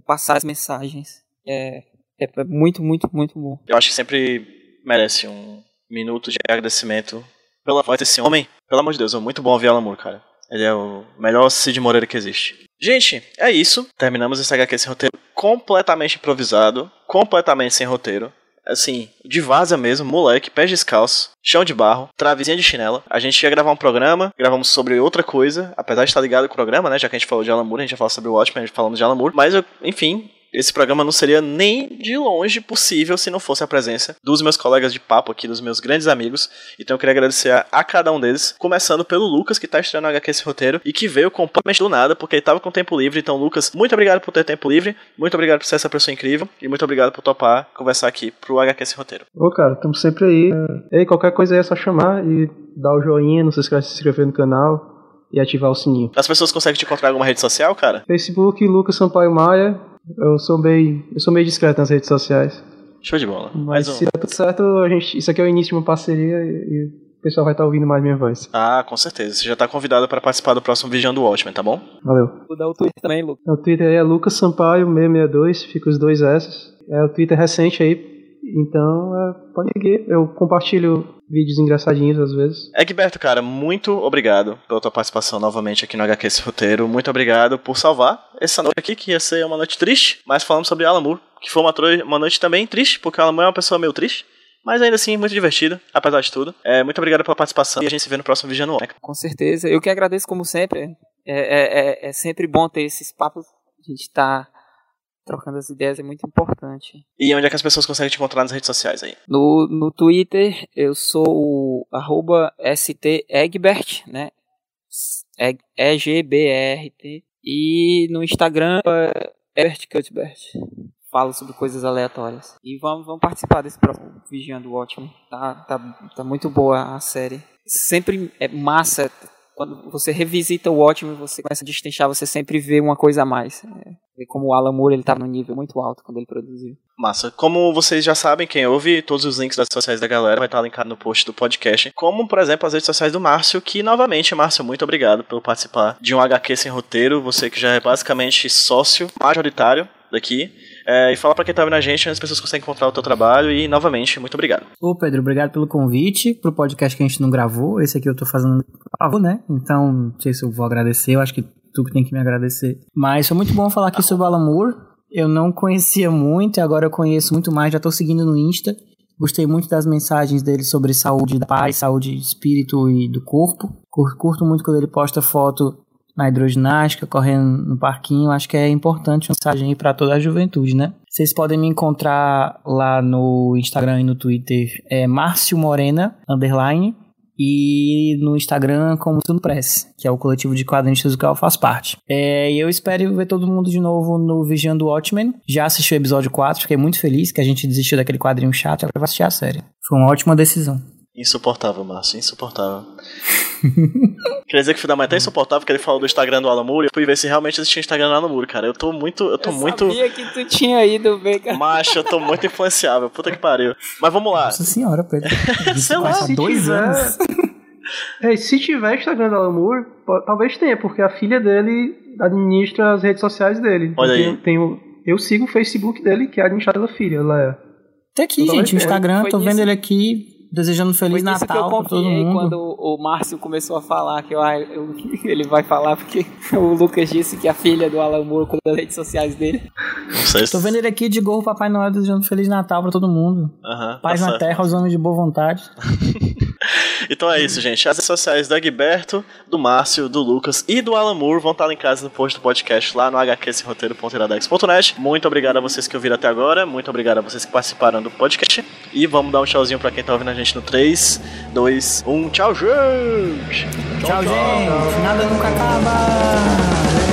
passar as mensagens. É, é muito, muito, muito bom. Eu acho que sempre merece um minuto de agradecimento pela voz desse homem. Pelo amor de Deus, é muito bom ouvir Alan Moore, cara. Ele é o melhor Cid Moreira que existe. Gente, é isso. Terminamos esse HQ sem roteiro completamente improvisado, completamente sem roteiro. Assim, de vaza mesmo, moleque, pés descalços, chão de barro, travezinha de chinela. A gente ia gravar um programa, gravamos sobre outra coisa, apesar de estar ligado com o programa, né? Já que a gente falou de Alan Moore, a gente já falou sobre o Watchmen, a gente falamos de Alan Moore. Mas, eu, enfim, esse programa não seria nem de longe possível se não fosse a presença dos meus colegas de papo aqui, dos meus grandes amigos. Então eu queria agradecer a, a cada um deles, começando pelo Lucas, que está estreando HQ esse roteiro e que veio completamente do nada, porque ele estava com tempo livre. Então, Lucas, muito obrigado por ter tempo livre, muito obrigado por ser essa pessoa incrível e muito obrigado por topar conversar aqui pro HQ esse roteiro. Ô, cara, estamos sempre aí. E aí, qualquer coisa aí é só chamar e dar o joinha, não se esquece de se inscrever no canal. E ativar o sininho. As pessoas conseguem te encontrar em alguma rede social, cara? Facebook, Lucas Sampaio Maia. Eu sou bem, eu sou meio discreto nas redes sociais. Show de bola. Mas Mais um. se der tudo certo, a gente, isso aqui é o início de uma parceria e, e o pessoal vai estar ouvindo mais minha voz. Ah, com certeza. Você já tá convidado para participar do próximo Vigiando Watchmen, tá bom? Valeu. Vou dar o Twitter também, Lucas. O Twitter aí é Lucas Sampaio 662, fica os dois S. É o Twitter recente aí, então é, pode seguir. Eu compartilho vídeos engraçadinhos às vezes. Egberto, cara, muito obrigado pela tua participação novamente aqui no HQ Esse Roteiro. Muito obrigado por salvar essa noite aqui, que ia ser uma noite triste, mas falamos sobre Alan Moore, que foi uma, uma noite também triste, porque o Alan Moore é uma pessoa meio triste. Mas ainda assim, muito divertida, apesar de tudo. É, muito obrigado pela participação e a gente se vê no próximo Vigiando Watchmen. Com certeza. Eu que agradeço, como sempre. É, é, é, é sempre bom ter esses papos. A gente tá trocando as ideias, é muito importante. E onde é que as pessoas conseguem te encontrar nas redes sociais aí? No, no Twitter, eu sou o arroba stegbert, né? E- E-G-B-R-T. E no Instagram, é Ebert Cuthbert. Falo sobre coisas aleatórias. E vamos, vamos participar desse próximo Vigiando o Watchmen. Tá, tá, tá muito boa a série. Sempre é massa. Quando você revisita o Watchmen, você começa a destrinchar, você sempre vê uma coisa a mais. É, como o Alan Moore ele tava num nível muito alto quando ele produziu. Massa. Como vocês já sabem, quem ouve, todos os links das redes sociais da galera vai estar linkado no post do podcast. Como, por exemplo, as redes sociais do Márcio, que novamente, Márcio, muito obrigado por participar de um HQ sem roteiro. Você que já é basicamente sócio majoritário daqui. É, e falar pra quem tá vendo a gente, onde as pessoas conseguem encontrar o teu trabalho. E novamente, muito obrigado. Ô Pedro, obrigado pelo convite pro podcast que a gente não gravou. Esse aqui eu tô fazendo favor, né? Então, não sei se eu vou agradecer, eu acho que tu que tem que me agradecer. Mas foi muito bom falar aqui sobre o Alan Moore. Eu não conhecia muito, e agora eu conheço muito mais, já tô seguindo no Insta. Gostei muito das mensagens dele sobre saúde da paz, saúde de espírito e do corpo. Cur- Curto muito quando ele posta foto na hidroginástica, correndo no parquinho. Acho que é importante uma mensagem pra toda a juventude, né? Vocês podem me encontrar lá no Instagram e no Twitter, é Márcio Morena, underline, e no Instagram como Tudo Press, que é o coletivo de quadrinistas do qual eu faço parte. É, e eu espero ver todo mundo de novo no Vigiando Watchmen. Já assisti o episódio 4, fiquei muito feliz que a gente desistiu daquele quadrinho chato agora vai assistir a série. Foi uma ótima decisão. Insuportável, Márcio, insuportável. Quer dizer que o filho da mãe é insuportável que ele falou do Instagram do Alan Moore. Eu fui ver se realmente existia Instagram do Alan Moore, cara. Eu tô muito. Eu tô muito. sabia que tu tinha ido ver, cara. Macho, eu tô muito influenciável. Puta que pariu. Mas vamos lá. Nossa senhora, Pedro. Sei lá, se dois tiver- anos. É, se tiver Instagram do Alan Moore, talvez tenha, porque a filha dele administra as redes sociais dele. Olha eu aí. tenho- tenho- eu sigo o Facebook dele, que é administrado pela filha, ela é. Tá aqui, Então, gente, o foi- Instagram, tô vendo ele aqui, desejando um Feliz Foi nisso que eu Natal pra todo mundo. quando o Márcio começou a falar que eu, eu- ele vai falar porque o Lucas disse que a filha do Alan Moore cuida das redes sociais dele. Tô vendo ele aqui de gorro Papai Noel desejando Feliz Natal pra todo mundo. Paz tá na certo. terra aos homens de boa vontade. Então é isso, gente. As redes sociais do Egberto, do Márcio, do Lucas e do Alan Moore vão estar linkadas no post do podcast lá no hqsroteiro.iradex.net. Muito obrigado a vocês que ouviram até agora. Muito obrigado a vocês que participaram do podcast. E vamos dar um tchauzinho pra quem tá ouvindo a gente no 3, 2, 1. Tchau, gente! Tchau, gente. Nada nunca acaba.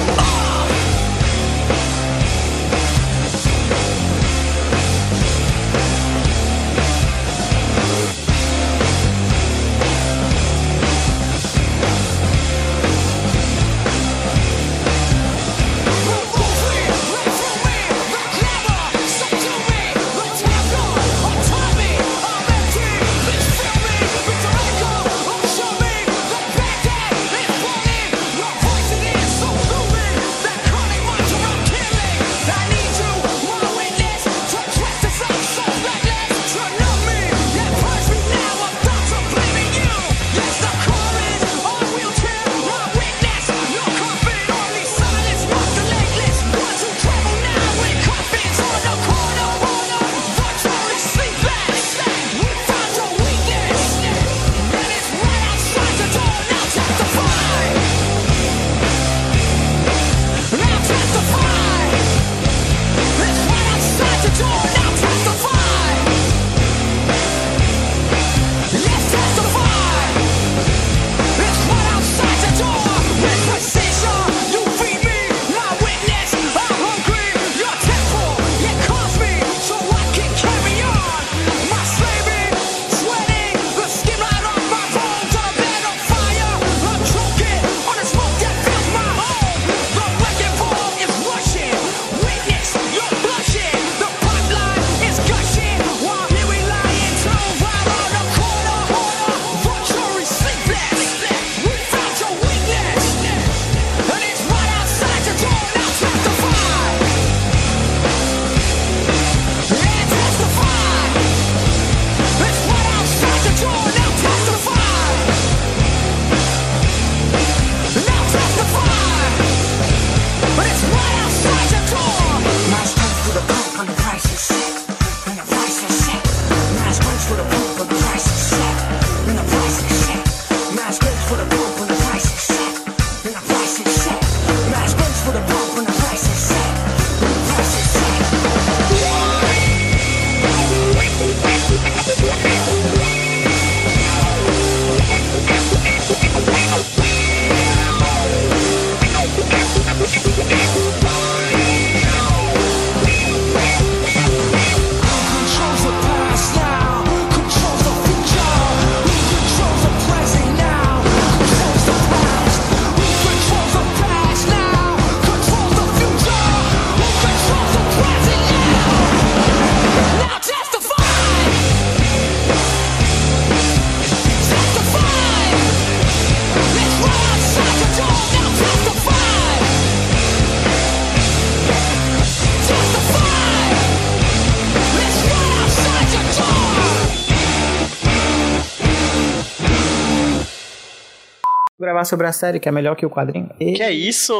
Gravar sobre a série, que é melhor que o quadrinho. E... Que é isso?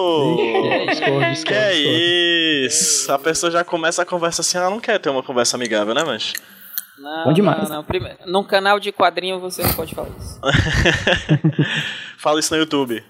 Discord, Discord, Que é isso? A pessoa já começa a conversa assim, ela não quer ter uma conversa amigável, né, mas? Não, Bom demais. não, não. Prime- Num canal de quadrinho você não pode falar isso. Fala isso no YouTube.